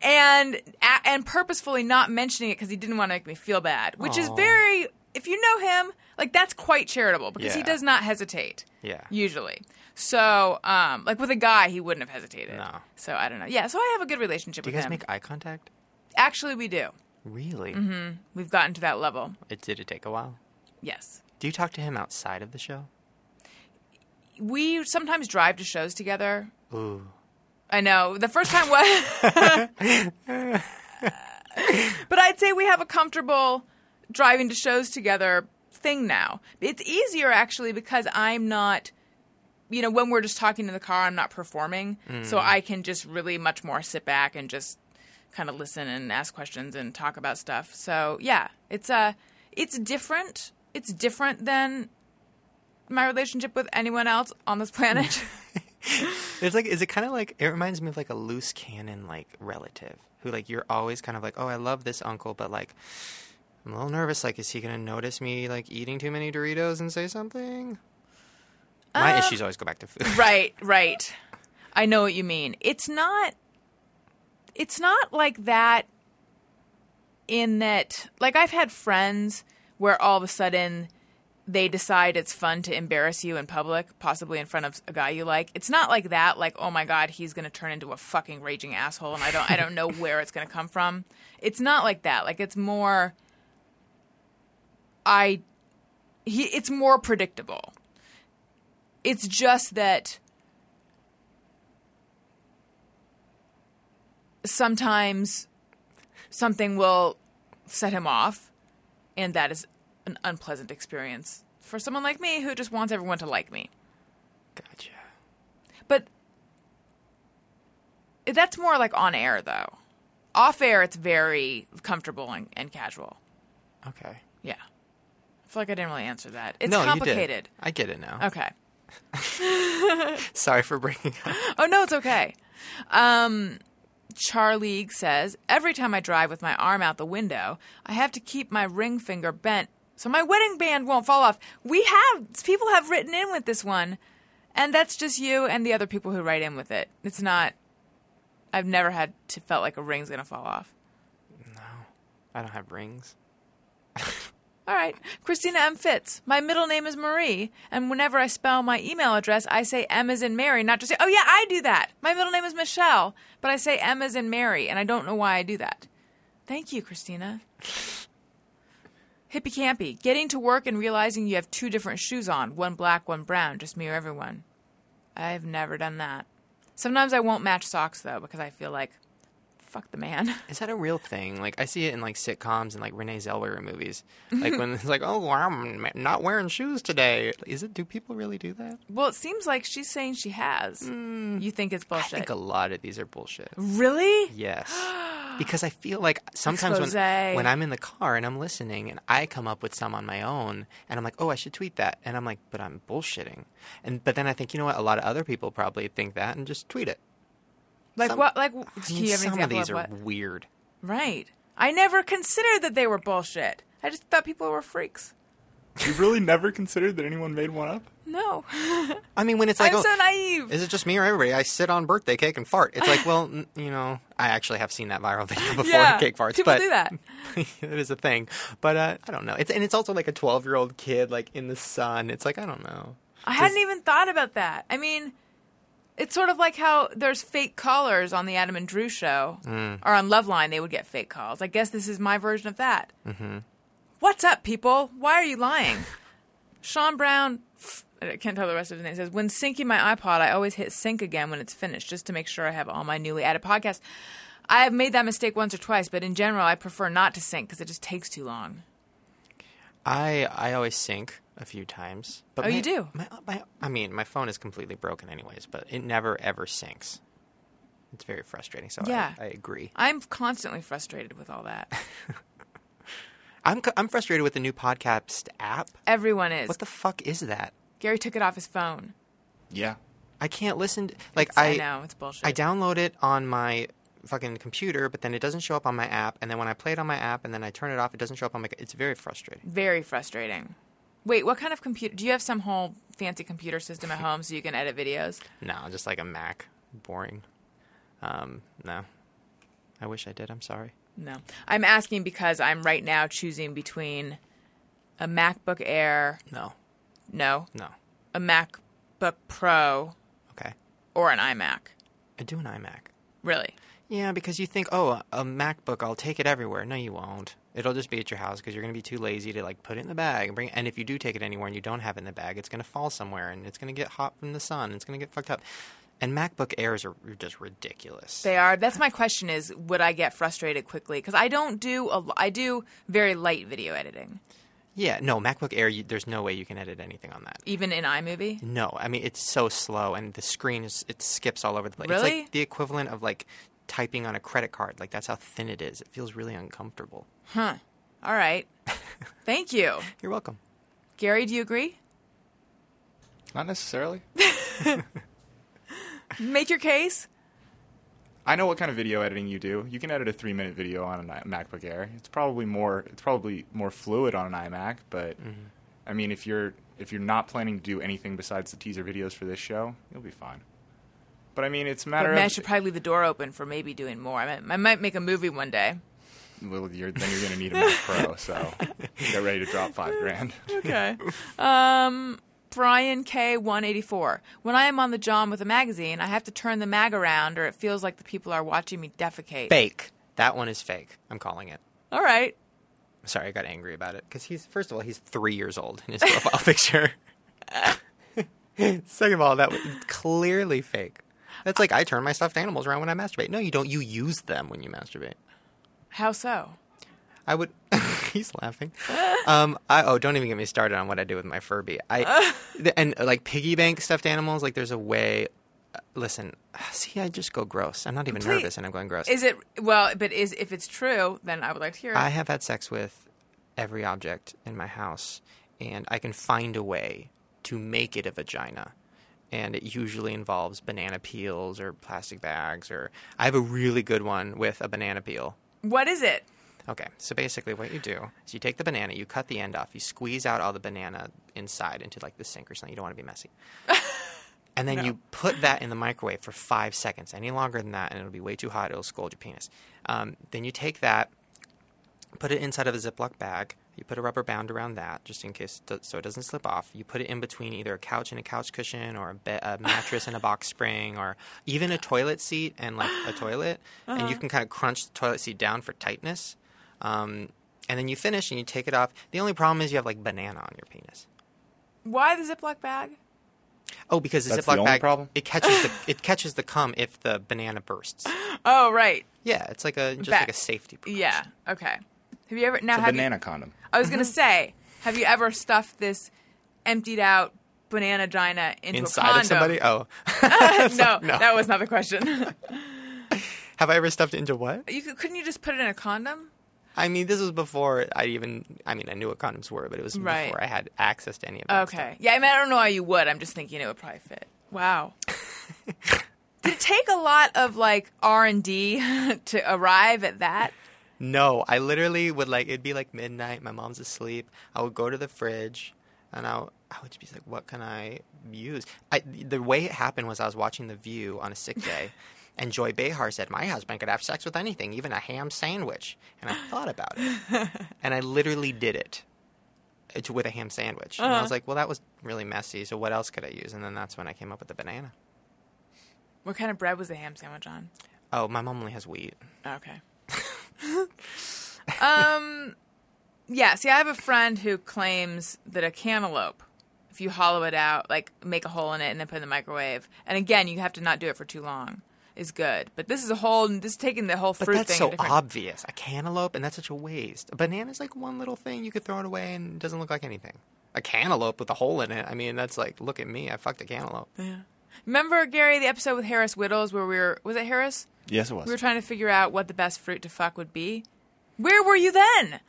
Speaker 2: And a- and purposefully not mentioning it because he didn't want to make me feel bad which is very if you know him like that's quite charitable because he
Speaker 5: Yeah.
Speaker 2: does not hesitate
Speaker 5: Yeah.
Speaker 2: usually so um like with a guy he wouldn't have hesitated
Speaker 5: No.
Speaker 2: so i don't know yeah so i have a good relationship
Speaker 5: Do you
Speaker 2: with
Speaker 5: guys
Speaker 2: him
Speaker 5: make eye contact?
Speaker 2: actually we do
Speaker 5: Really?
Speaker 2: we've gotten to that level
Speaker 5: It did it take a while?
Speaker 2: yes
Speaker 5: Do you talk to him outside of the show?
Speaker 2: we sometimes drive to shows together
Speaker 5: Ooh.
Speaker 2: I know. The first time was. but I'd say we have a comfortable driving to shows together thing now. It's easier actually because I'm not. You know, when we're just talking in the car, I'm not performing, so I can just really much more sit back and just kind of listen and ask questions and talk about stuff. So yeah, it's uh, it's different. It's different than my relationship with anyone else on this planet.
Speaker 5: It's like, is it kind of like, it reminds me of like a loose cannon, like relative who, like, you're always kind of like, oh, I love this uncle, but like, I'm a little nervous. Like, is he going to notice me, like, eating too many Doritos and say something? My
Speaker 2: Uh,
Speaker 5: issues always go back to food.
Speaker 2: Right, right. I know what you mean. It's not it's not like that in that like I've had friends where all of a sudden they decide it's fun to embarrass you in public, possibly in front of a guy you like. It's not like that like oh my god, he's going to turn into a fucking raging asshole and I don't I don't know where it's going to come from. It's not like that. Like it's more I he it's more predictable. It's just that sometimes something will set him off, and that is an unpleasant experience for someone like me who just wants everyone to like me.
Speaker 5: Gotcha.
Speaker 2: But that's more like on air, though. Off air, it's very comfortable and, and casual.
Speaker 5: Okay.
Speaker 2: I feel like I didn't really answer that. It's
Speaker 5: no,
Speaker 2: complicated.
Speaker 5: You did. I get it now.
Speaker 2: Okay.
Speaker 5: Sorry for bringing up.
Speaker 2: Oh no, it's okay. Um, Charlie says every time I drive with my arm out the window, I have to keep my ring finger bent so my wedding band won't fall off. We have people have written in with this one, and that's just you and the other people who write in with it. It's not. I've never had to felt like a ring's gonna fall off.
Speaker 5: No, I don't have rings.
Speaker 2: All right. Christina M. Fitz. My middle name is Marie, and whenever I spell my email address, I say M as in Mary, not just say, oh, yeah, I do that. My middle name is Michelle, but I say M as in Mary, and I don't know why I do that. Thank you, Christina. Hippie Campy. Getting to work and realizing you have two different shoes on, one black, one brown, just mirror everyone. I've never done that. Sometimes I won't match socks, though, because I feel like, fuck the man.
Speaker 5: Is that a real thing? Like I see it in like sitcoms and like Renee Zellweger movies. Like when it's like, oh, I'm not wearing shoes today. Is it? Do people really do that?
Speaker 2: Well, it seems like she's saying she has. Mm. You think it's bullshit?
Speaker 5: I think a lot of these are bullshit.
Speaker 2: really?
Speaker 5: Yes. Because I feel like sometimes when, when I'm in the car and I'm listening and I come up with some on my own and I'm like, oh, I should tweet that. And I'm like, but I'm bullshitting. And But then I think, you know what? A lot of other people probably think that and just tweet it.
Speaker 2: Like
Speaker 5: Some-
Speaker 2: what? Like,
Speaker 5: I
Speaker 2: can
Speaker 5: mean,
Speaker 2: you have an
Speaker 5: some of
Speaker 2: example
Speaker 5: these
Speaker 2: of
Speaker 5: are
Speaker 2: what?
Speaker 5: weird.
Speaker 2: Right. I never considered that they were bullshit. I just thought people were freaks.
Speaker 4: You really never considered that anyone made one up?
Speaker 2: No,
Speaker 5: I mean, when it's like,
Speaker 2: I'm
Speaker 5: oh,
Speaker 2: so naive.
Speaker 5: is it just me or everybody? I sit on birthday cake and fart. It's like, well, n- you know, I actually have seen that viral video before,
Speaker 2: yeah,
Speaker 5: cake farts.
Speaker 2: People
Speaker 5: but
Speaker 2: do that.
Speaker 5: it is a thing. But uh, I don't know. It's and it's also like a 12 year old kid like in the sun. It's like I don't know.
Speaker 2: I hadn't even thought about that. I mean, it's sort of like how there's fake callers on the Adam and Drew show
Speaker 5: Mm.
Speaker 2: or on Loveline. They would get fake calls. I guess this is my version of that. Mm-hmm. What's up, people? Why are you lying? Sean Brown. I can't tell the rest of his name. Says when syncing my iPod, I always hit sync again when it's finished, just to make sure I have all my newly added podcasts. I have made that mistake once or twice, but in general, I prefer not to sync because it just takes too long.
Speaker 5: I I always sync a few times. But
Speaker 2: Oh,
Speaker 5: my-
Speaker 2: you do?
Speaker 5: My, my, I mean, my phone is completely broken anyways, but it never ever syncs. It's very frustrating. So
Speaker 2: Yeah.
Speaker 5: I, I agree.
Speaker 2: I'm constantly frustrated with all that.
Speaker 5: I'm c- I'm frustrated with the new podcast app.
Speaker 2: Everyone is.
Speaker 5: What the fuck is that?
Speaker 2: Gary took it off his phone.
Speaker 4: Yeah.
Speaker 5: I can't listen. To, like
Speaker 2: It's- I,
Speaker 5: I
Speaker 2: know it's bullshit.
Speaker 5: I download it on my fucking computer, but then it doesn't show up on my app. And then when I play it on my app and then I turn it off, it doesn't show up on my. It's very frustrating.
Speaker 2: Very frustrating. Wait, what kind of computer? Do you have some whole fancy computer system at home so you can edit videos?
Speaker 5: No, just like a Mac. Boring. Um, no. I wish I did. I'm sorry.
Speaker 2: No. I'm asking because I'm right now choosing between a MacBook Air,
Speaker 5: No.
Speaker 2: no,
Speaker 5: No.
Speaker 2: a MacBook Pro,
Speaker 5: Okay.
Speaker 2: or an iMac.
Speaker 5: I do an iMac.
Speaker 2: Really?
Speaker 5: Yeah, because you think, oh, a MacBook, I'll take it everywhere. No, you won't. It'll just be at your house because you're going to be too lazy to like put it in the bag and bring. It. And if you do take it anywhere and you don't have it in the bag, it's going to fall somewhere and it's going to get hot from the sun. It's going to get fucked up. And MacBook Airs are just ridiculous.
Speaker 2: They are. That's my question is would I get frustrated quickly? Because I don't do, a, I do very light video editing,
Speaker 5: yeah, no, MacBook Air. You, there's no way you can edit anything on that.
Speaker 2: even in iMovie.
Speaker 5: No, I mean it's so slow and the screen is it skips all over the place. It's
Speaker 2: Really?
Speaker 5: like the equivalent of like typing on a credit card. Like that's how thin it is. It feels really uncomfortable. Huh.
Speaker 2: All right. Thank you.
Speaker 5: You're welcome.
Speaker 2: Gary, do you agree?
Speaker 4: Not necessarily.
Speaker 2: Make your case.
Speaker 4: I know what kind of video editing you do. You can edit a three minute video on a MacBook Air. It's probably more it's probably more fluid on an iMac, but mm-hmm. I mean if you're if you're not planning to do anything besides the teaser videos for this show, you'll be fine. But I mean, it's a
Speaker 2: But
Speaker 4: matter
Speaker 2: man, I should probably leave the door open for maybe doing more. I might, I might make a movie one day.
Speaker 4: well, you're, then you're going to need a Mac Pro. So get ready to drop five grand.
Speaker 2: Okay. um, Brian K one eighty four. When I am on the John with a magazine, I have to turn the mag around, or it feels like the people are watching me defecate.
Speaker 5: Fake. That one is fake. I'm calling it.
Speaker 2: All right.
Speaker 5: Sorry, I got angry about it because he's first of all he's three years old in his profile picture. Second of all, that was clearly fake. That's like I turn my stuffed animals around when I masturbate. No, you don't. You use them when you masturbate.
Speaker 2: How so?
Speaker 5: I would. he's laughing. Um. I oh, don't even get me started on what I do with my Furby. I and like piggy bank stuffed animals. Like there's a way. uh, Listen, see, I just go gross. I'm not even
Speaker 2: Please-
Speaker 5: nervous, and I'm going gross.
Speaker 2: Is it well? But is if it's true, then I would like to hear it.
Speaker 5: I have had sex with every object in my house, and I can find a way to make it a vagina. And it usually involves banana peels or plastic bags, or I have a really good one with a banana peel.
Speaker 2: what is it?
Speaker 5: Okay, so basically, what you do is you take the banana, you cut the end off, you squeeze out all the banana inside into like the sink or something. You don't want to be messy. And then you put that in the microwave for five seconds. Any longer than that, and it'll be way too hot. It'll scold your penis. Um, then you take that, put it inside of a Ziploc bag. You put a rubber band around that, just in case, so it doesn't slip off. You put it in between either a couch and a couch cushion, or a, be- a mattress and a box spring, or even a toilet seat and like a toilet. And you can kind of crunch the toilet seat down for tightness. Um, and then you finish and you take it off. The only problem is you have like banana on your penis.
Speaker 2: Why the Ziploc bag?
Speaker 5: Oh, because the
Speaker 4: That's
Speaker 5: Ziploc
Speaker 4: only
Speaker 5: bag
Speaker 4: problem?
Speaker 5: it catches the it catches the cum if the banana bursts.
Speaker 2: Oh, right.
Speaker 5: Yeah, it's like a just
Speaker 2: Ba-
Speaker 5: like a safety. precaution.
Speaker 2: Yeah. Okay. Have you ever now
Speaker 4: It's a
Speaker 2: have
Speaker 4: banana
Speaker 2: you,
Speaker 4: condom.
Speaker 2: I was gonna mm-hmm. say, have you ever stuffed this emptied out banana gina into a
Speaker 5: Inside
Speaker 2: condom?
Speaker 5: of somebody? Oh,
Speaker 2: no,
Speaker 5: no.
Speaker 2: that was not the question.
Speaker 5: have I ever stuffed it into what?
Speaker 2: you could, couldn't you just put it in a condom?
Speaker 5: I mean, this was before I even. I mean, I knew what condoms were, but it was
Speaker 2: Right.
Speaker 5: before I had access to any of that.
Speaker 2: Okay. Yeah, I mean, I don't know why you would. I'm just thinking it would probably fit. Wow. Did it take a lot of like R and D to arrive at that?
Speaker 5: No, I literally would like it'd be like midnight. My mom's asleep. I would go to the fridge, and I I would just be like, "What can I use?" I, the way it happened was I was watching The View on a sick day, and Joy Behar said, "My husband could have sex with anything, even a ham sandwich." And I thought about it, and I literally did it. It's with a ham sandwich, and I was uh-huh. like, "Well, that was really messy. So what else could I use?" And then that's when I came up with the banana.
Speaker 2: What kind of bread was the ham sandwich on?
Speaker 5: Oh, my mom only has wheat.
Speaker 2: Okay. um, yeah. See, I have a friend who claims that a cantaloupe, if you hollow it out, like make a hole in it and then put it in the microwave, and again, you have to not do it for too long, is good. But this is a whole. This is taking the whole fruit But
Speaker 5: that's
Speaker 2: thing.
Speaker 5: so
Speaker 2: a different-
Speaker 5: obvious. A cantaloupe, and that's such a waste. A banana's like one little thing you could throw it away and it doesn't look like anything. A cantaloupe with a hole in it. I mean, that's like, look at me, I fucked a cantaloupe.
Speaker 2: Yeah. Remember Gary the episode with Harris Wittels where we were was it Harris?
Speaker 4: Yes, it was.
Speaker 2: We were trying to figure out what the best fruit to fuck would be. Where were you then?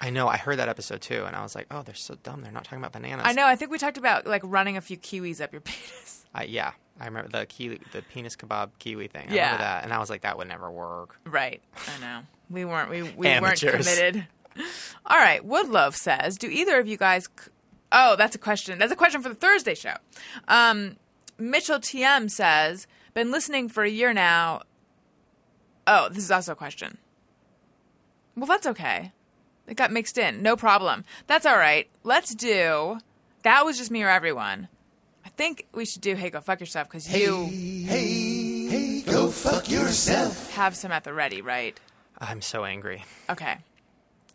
Speaker 5: I know. I heard that episode too, and I was like, oh, they're so dumb. They're not talking about bananas.
Speaker 2: I know. I think we talked about like running a few kiwis up your penis.
Speaker 5: I, yeah, I remember the kiwi, the penis kebab kiwi thing. I
Speaker 2: Yeah.
Speaker 5: remember that, and I was like, that would never work.
Speaker 2: Right. I know. We weren't. We we weren't committed. All right. Woodlove says, "Do either of you guys?" C- oh, that's a question. That's a question for the Thursday show. Um, Mitchell TM says, "Been listening for a year now." Oh, this is also a question. Well, that's okay. It got mixed in. No problem. That's all right. Let's do. That was just me or everyone. I think we should do "Hey, go fuck yourself" because you
Speaker 3: Hey, hey, go fuck yourself.
Speaker 2: have some at the ready, right?
Speaker 5: I'm so angry.
Speaker 2: Okay.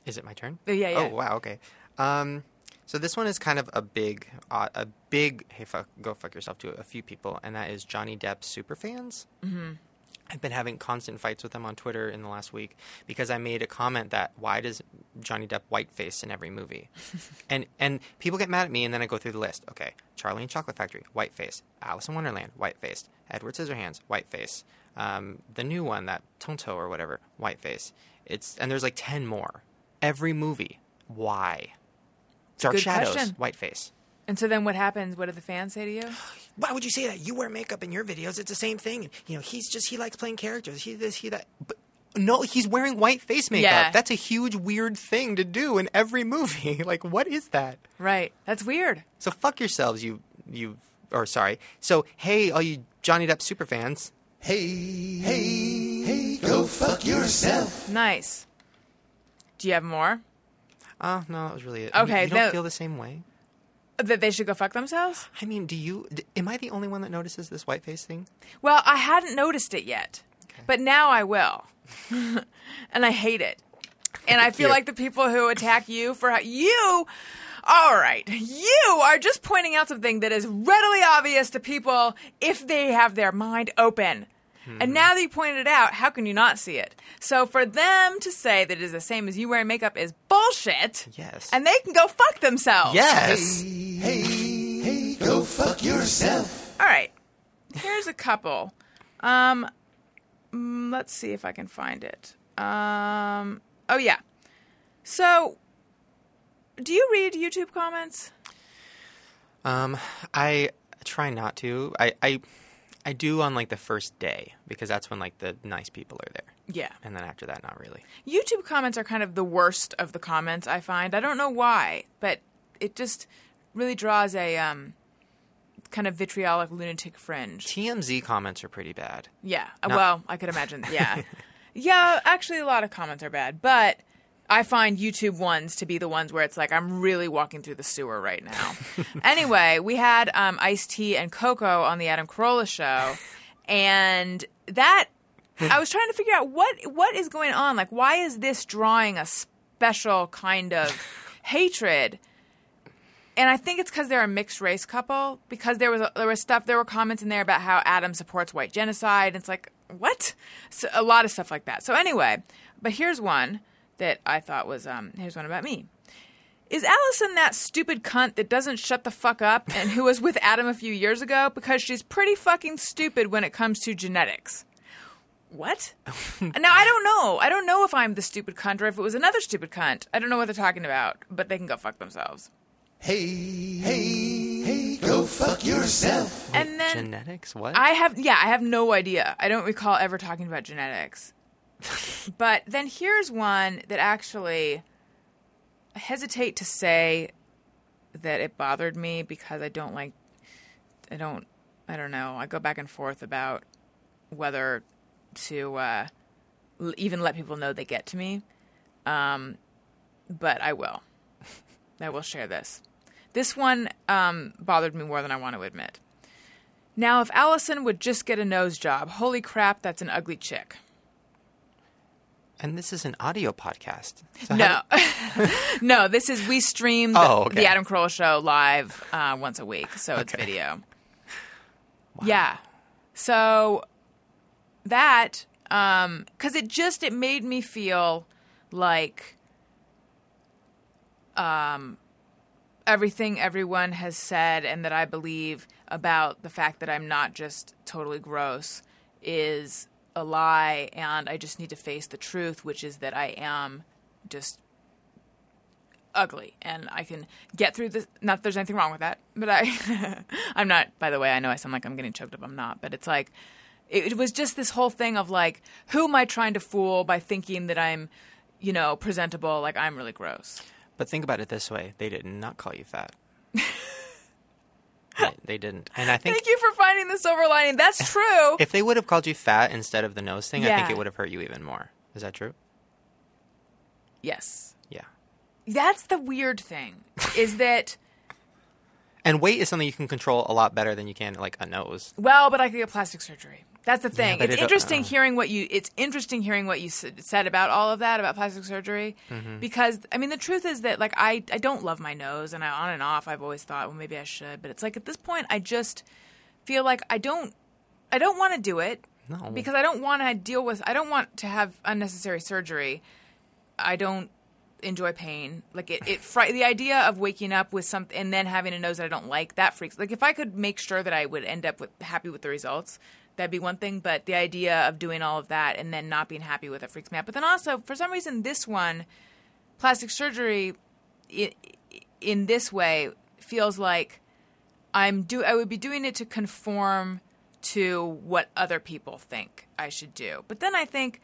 Speaker 5: Is it my turn?
Speaker 2: Yeah, yeah.
Speaker 5: Oh wow, okay. Um, so this one is kind of a big, uh, a big hey fuck, go fuck yourself to a few people, and that is Johnny Depp super fans. Mm-hmm. I've been having constant fights with them on Twitter in the last week because I made a comment that why does Johnny Depp whiteface in every movie, and and people get mad at me, and then I go through the list. Okay, Charlie and Chocolate Factory, whiteface. Alice in Wonderland, whiteface. Edward Scissorhands, whiteface. Um, the new one, that Tonto or whatever, whiteface. It's and there's like ten more. Every movie, why? Dark
Speaker 2: good
Speaker 5: Shadows,
Speaker 2: question.
Speaker 5: whiteface.
Speaker 2: And so then what happens? What do the fans say to you?
Speaker 5: Why would you say that? You wear makeup in your videos. It's the same thing. And, you know, he's just he likes playing characters. He this, he that. But no, he's wearing white face makeup.
Speaker 2: Yeah.
Speaker 5: That's a huge weird thing to do in every movie. like, what is that?
Speaker 2: Right. That's weird.
Speaker 5: So fuck yourselves, you you or sorry. So hey, all you Johnny Depp super fans,
Speaker 3: Hey, hey, hey, go fuck yourself.
Speaker 2: Nice. Do you have more?
Speaker 5: Oh no, that was really it.
Speaker 2: Okay,
Speaker 5: you, you don't
Speaker 2: no-
Speaker 5: feel the same way.
Speaker 2: That they should go fuck themselves?
Speaker 5: I mean, do you? D- am I the only one that notices this white face thing?
Speaker 2: Well, I hadn't noticed it yet, but now I will. and I hate it. And I feel
Speaker 5: you.
Speaker 2: like the people who attack you for how you. All right, you are just pointing out something that is readily obvious to people if they have their mind open.
Speaker 5: Hmm.
Speaker 2: And now that you pointed it out, how can you not see it? So for them to say that it is the same as you wearing makeup is bullshit.
Speaker 5: Yes.
Speaker 2: And they can go fuck themselves.
Speaker 5: Yes.
Speaker 3: Hey, hey, go fuck yourself.
Speaker 2: All right. Here's a couple. Um, mm, let's see if I can find it. Um, oh yeah. So, do you read YouTube comments?
Speaker 5: Um, I try not to. I, I, I do on like the first day because that's when like the nice people are there,
Speaker 2: Yeah.
Speaker 5: and then after that, not really.
Speaker 2: YouTube comments are kind of the worst of the comments I find. I don't know why, but it just really draws a um kind of vitriolic lunatic fringe.
Speaker 5: TMZ comments are pretty bad.
Speaker 2: Yeah. uh,
Speaker 5: No.
Speaker 2: Well, I could imagine. Yeah. yeah, actually a lot of comments are bad, but I find YouTube ones to be the ones where it's like I'm really walking through the sewer right now. anyway, we had um, Ice T and Coco on the Adam Carolla show, and that I was trying to figure out what what is going on. Like, why is this drawing a special kind of hatred? and I think it's because they're a mixed race couple. Because there was a, there was stuff, there were comments in there about how Adam supports white genocide. And It's like what? So, a lot of stuff like that. So anyway, but here's one that I thought was um here's one about me. Is Allison that stupid cunt that doesn't shut the fuck up and who was with Adam a few years ago because she's pretty fucking stupid when it comes to genetics? What? now I don't know. I don't know if I'm the stupid cunt or if it was another stupid cunt. I don't know what they're talking about, but they can go fuck themselves.
Speaker 3: Hey, hey, hey, go fuck yourself.
Speaker 2: And then
Speaker 5: Genetics? What?
Speaker 2: I have, yeah, I have no idea. I don't recall ever talking about genetics. but then here's one that actually I hesitate to say that it bothered me because I don't like, I don't, I don't know. I go back and forth about whether to uh, even let people know they get to me. Um, but I will. I will share this. This one um, bothered me more than I want to admit. Now, if Allison would just get a nose job, holy crap, that's an ugly chick.
Speaker 5: And this is an audio podcast. So
Speaker 2: No,
Speaker 5: do-
Speaker 2: no, this is we stream the,
Speaker 5: Oh, okay.
Speaker 2: the Adam Carolla show live uh, once a week, so it's
Speaker 5: Okay.
Speaker 2: video. Yeah, so that because it just it made me feel like um everything everyone has said and that I believe about the fact that I'm not just totally gross is a lie and I just need to face the truth which is that I am just ugly and I can get through this not that there's anything wrong with that but I I'm not by the way I know I sound like I'm getting choked up I'm not but it's like it, it was just this whole thing of like who am I trying to fool by thinking that I'm you know presentable like I'm really gross
Speaker 5: But think about it this way: they did not call you fat. they, didn't, and I think
Speaker 2: Thank you for finding the silver lining. That's true.
Speaker 5: if they would have called you fat instead of the nose thing, I think
Speaker 2: Yeah.
Speaker 5: it would have hurt you even more. Is that true?
Speaker 2: yes.
Speaker 5: Yeah.
Speaker 2: That's the weird thing is that
Speaker 5: And weight is something you can control a lot better than you can like a nose.
Speaker 2: well, but I could get plastic surgery. That's the thing.
Speaker 5: but
Speaker 2: it's interesting
Speaker 5: uh.
Speaker 2: hearing what you. It's interesting hearing what you s- said about all of that about plastic surgery,
Speaker 5: Mm-hmm.
Speaker 2: because I mean the truth is that like I I don't love my nose, and I on and off I've always thought well maybe I should, but it's like at this point I just feel like I don't I don't want to do it
Speaker 5: No.
Speaker 2: because I don't want to deal with I don't want to have unnecessary surgery. I don't enjoy pain. Like it, it fri- the idea of waking up with something and then having a nose that I don't like that freaks. Like if I could make sure that I would end up with happy with the results, that'd be one thing. But the idea of doing all of that and then not being happy with it freaks me out. But then also for some reason this one, plastic surgery, in this way feels like I'm do I would be doing it to conform to what other people think I should do. But then I think,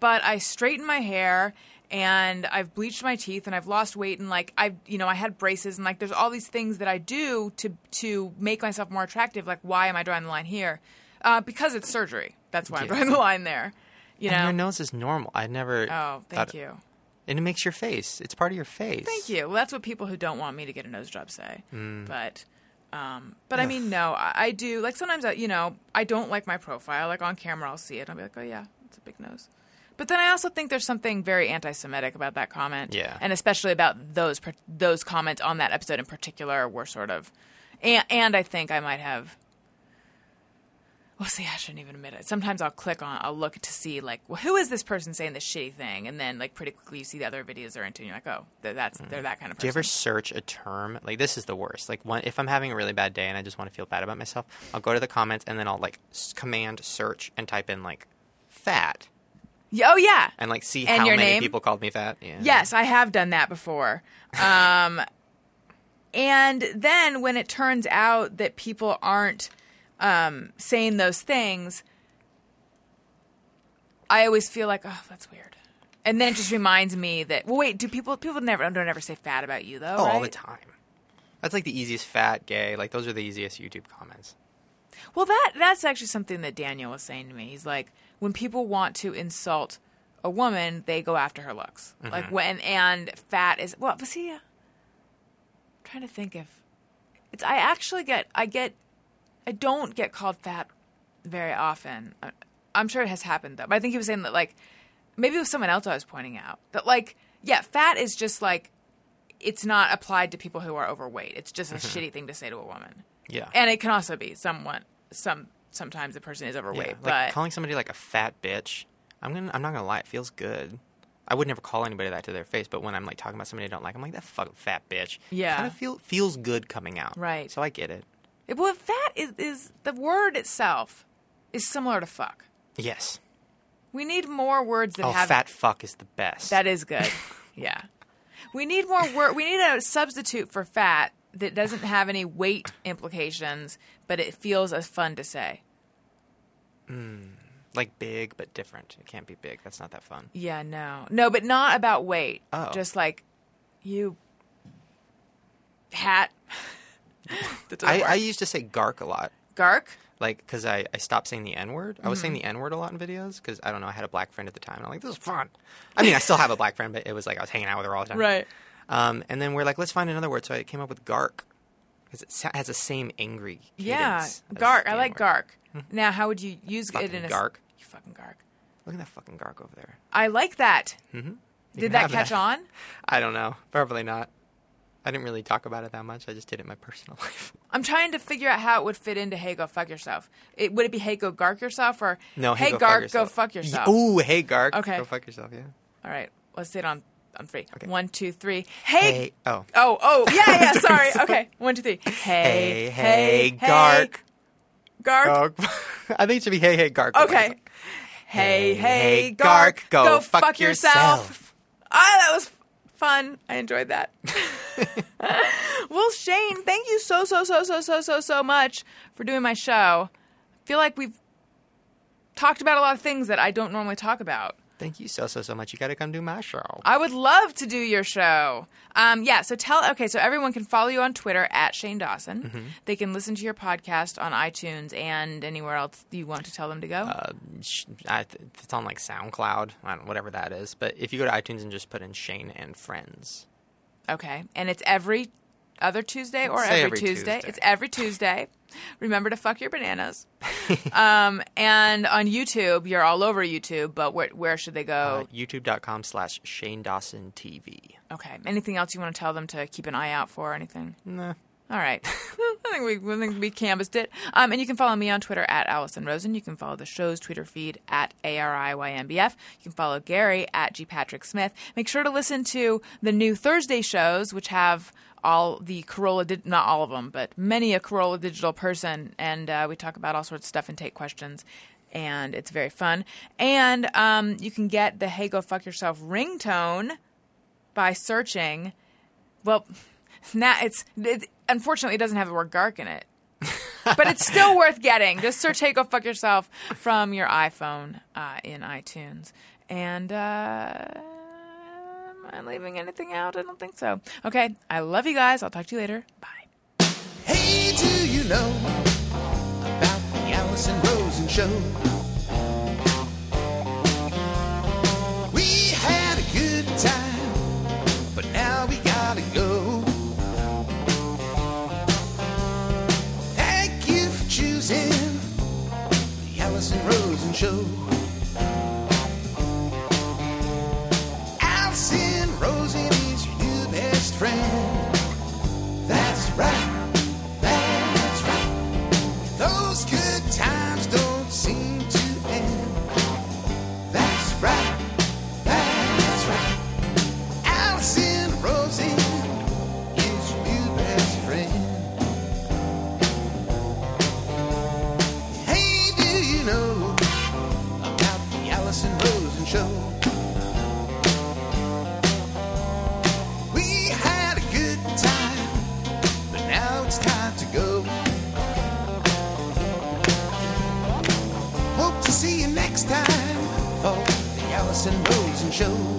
Speaker 2: but I straighten my hair and I've bleached my teeth and I've lost weight and like I've you know I had braces and like there's all these things that I do to to make myself more attractive. Like why am I drawing the line here? Uh, because it's surgery. That's why I'm
Speaker 5: Yeah.
Speaker 2: drawing the line there. You
Speaker 5: And
Speaker 2: know.
Speaker 5: your nose is normal. I never.
Speaker 2: oh, thank
Speaker 5: thought-
Speaker 2: you.
Speaker 5: And it makes your face. It's part of your face.
Speaker 2: Thank you. Well, that's what people who don't want me to get a nose job say.
Speaker 5: Mm.
Speaker 2: But, um, but I mean, no, I, I do. Like sometimes, I, you know, I don't like my profile. Like on camera, I'll see it. I'll be like, oh yeah, it's a big nose. But then I also think there's something very anti-Semitic about that comment.
Speaker 5: Yeah.
Speaker 2: and especially about those par- those comments on that episode in particular were sort of, and, and I think I might have. Well, see, I shouldn't even admit it. Sometimes I'll click on, I'll look to see like, well, who is this person saying this shitty thing, and then like pretty quickly you see the other videos they're into, and you're like, oh, they're, that's they're that kind of
Speaker 5: Mm. Do you ever search a term? Like this is the worst. Like one, if I'm having a really bad day and I just want to feel bad about myself, I'll go to the comments and then I'll like s- command search and type in like fat
Speaker 2: oh yeah.
Speaker 5: and like see
Speaker 2: And
Speaker 5: how many
Speaker 2: name?
Speaker 5: people called me fat. Yeah.
Speaker 2: Yes, I have done that before. Um, and then when it turns out that people aren't um, saying those things, I always feel like, oh, that's weird. And then it just reminds me that, well, wait, do people people never don't ever say fat about you though?
Speaker 5: Oh, all
Speaker 2: right?
Speaker 5: the time. That's like the easiest fat, gay. Like those are the easiest YouTube comments.
Speaker 2: Well, that that's actually something that Daniel was saying to me. He's like, when people want to insult a woman, they go after her looks.
Speaker 5: Mm-hmm.
Speaker 2: Like when and fat is well, but see, I'm trying to think if it's. I actually get I get I don't get called fat very often. I'm sure it has happened though. But I think he was saying that like maybe it was someone else I was pointing out that like yeah, fat is just like it's not applied to people who are overweight. It's just a mm-hmm. shitty thing to say to a woman
Speaker 5: Yeah.
Speaker 2: and it can also be somewhat some sometimes the person is overweight. yeah.
Speaker 5: Like
Speaker 2: but
Speaker 5: calling somebody like a fat bitch. I'm gonna. I'm not gonna lie. It feels good. I would never call anybody that to their face, but when I'm like talking about somebody I don't like, I'm like that fucking fat bitch.
Speaker 2: Yeah.
Speaker 5: Kind of feel feels good coming out.
Speaker 2: Right.
Speaker 5: So I get it.
Speaker 2: It, well fat is, is the word itself is similar to fuck
Speaker 5: Yes.
Speaker 2: we need more words that
Speaker 5: Oh,
Speaker 2: have
Speaker 5: fat fuck is the best.
Speaker 2: that is good yeah we need more word we need a substitute for fat that doesn't have any weight implications but it feels as fun to say hmm.
Speaker 5: like big but different. It can't be big. That's not that fun.
Speaker 2: yeah no no but not about weight
Speaker 5: Oh.
Speaker 2: just like you hat
Speaker 5: I. I used to say gark a lot.
Speaker 2: gark
Speaker 5: Like, because I, I stopped saying the N word. I was saying
Speaker 2: Mm-hmm.
Speaker 5: the N word a lot in videos because I don't know. I had a black friend at the time. And I'm like, this is fun. I mean, I still have a black friend, but it was like I was hanging out with her all the time.
Speaker 2: right
Speaker 5: Um, and then we're like, let's find another word. So I came up with gark because it sa- has the same angry.
Speaker 2: Yeah, Gark. I like. Gark. Now, how would you use it in a
Speaker 5: Gark.
Speaker 2: You fucking Gark.
Speaker 5: Look at that fucking gark over there.
Speaker 2: I like that.
Speaker 5: You
Speaker 2: Did that catch on?
Speaker 5: I don't know. Probably not. I didn't really talk about it that much. I just did it in my personal life.
Speaker 2: I'm trying to figure out how it would fit into Hey Go Fuck Yourself. It, would it be Hey Go Gark Yourself or
Speaker 5: No,
Speaker 2: Hey,
Speaker 5: go
Speaker 2: Gark
Speaker 5: fuck
Speaker 2: Go. Fuck Yourself?
Speaker 5: Ooh, hey gark.
Speaker 2: Okay.
Speaker 5: Go fuck yourself. Yeah.
Speaker 2: All right, let's say it on on three.
Speaker 5: Okay.
Speaker 2: One, two, three. Hey.
Speaker 5: Hey. Oh.
Speaker 2: Oh, oh, yeah, yeah. Sorry. Okay, one, two, three. Hey,
Speaker 5: Hey, hey, gark.
Speaker 2: Gark.
Speaker 5: Oh, I think it should be hey, hey, gark.
Speaker 2: Okay. Hey, hey,
Speaker 5: hey,
Speaker 2: Gark,
Speaker 5: Gark, go
Speaker 2: fuck,
Speaker 5: fuck
Speaker 2: yourself.
Speaker 5: yourself.
Speaker 2: Ah, that was fun. I enjoyed that. well, Shane, thank you so, so, so, so, so, so, so much for doing my show. I feel like we've talked about a lot of things that I don't normally talk about.
Speaker 5: Thank you so so so much. You got to come do my show.
Speaker 2: I would love to do your show. Um, yeah, so tell, okay, so everyone can follow you on Twitter at Shane Dawson.
Speaker 5: Mm-hmm.
Speaker 2: They can listen to your podcast on iTunes and anywhere else you want to tell them to go.
Speaker 5: Uh, I, it's on like SoundCloud, whatever that is. But if you go to iTunes and just put in Shane and Friends,
Speaker 2: Okay. And it's every other Tuesday or every,
Speaker 5: every
Speaker 2: Tuesday?
Speaker 5: Tuesday.
Speaker 2: It's every Tuesday. Remember to fuck your bananas. um, and on YouTube, you're all over YouTube, but where, where should they
Speaker 5: uh,
Speaker 2: go?
Speaker 5: youtube.com slash Shane Dawson TV.
Speaker 2: okay. Anything else you want to tell them to keep an eye out for or anything?
Speaker 5: Nah.
Speaker 2: All right. I think we, I think we canvassed it. Um, and you can follow me on Twitter at Allison Rosen. You can follow the show's Twitter feed at ARIYMBF. You can follow Gary at G. Patrick Smith. Make sure to listen to the new Thursday shows, which have all the Carolla, not all of them, but many a Carolla digital person. And uh, we talk about all sorts of stuff and take questions. And it's very fun. And um, you can get the Hey Go Fuck Yourself ringtone by searching. Well, now it's it, unfortunately it doesn't have the word gark in it. but it's still worth getting. Just search "Hey Go Fuck Yourself" from your iPhone uh, in iTunes. And uh, am I leaving anything out? I don't think so. Okay, I love you guys. I'll talk to you later. Bye.
Speaker 3: Hey, do you know about the Allison Rosen show? We had a good time, but now we gotta go. Thank you for choosing the Allison Rosen show. Time for the Allison Rosen Show.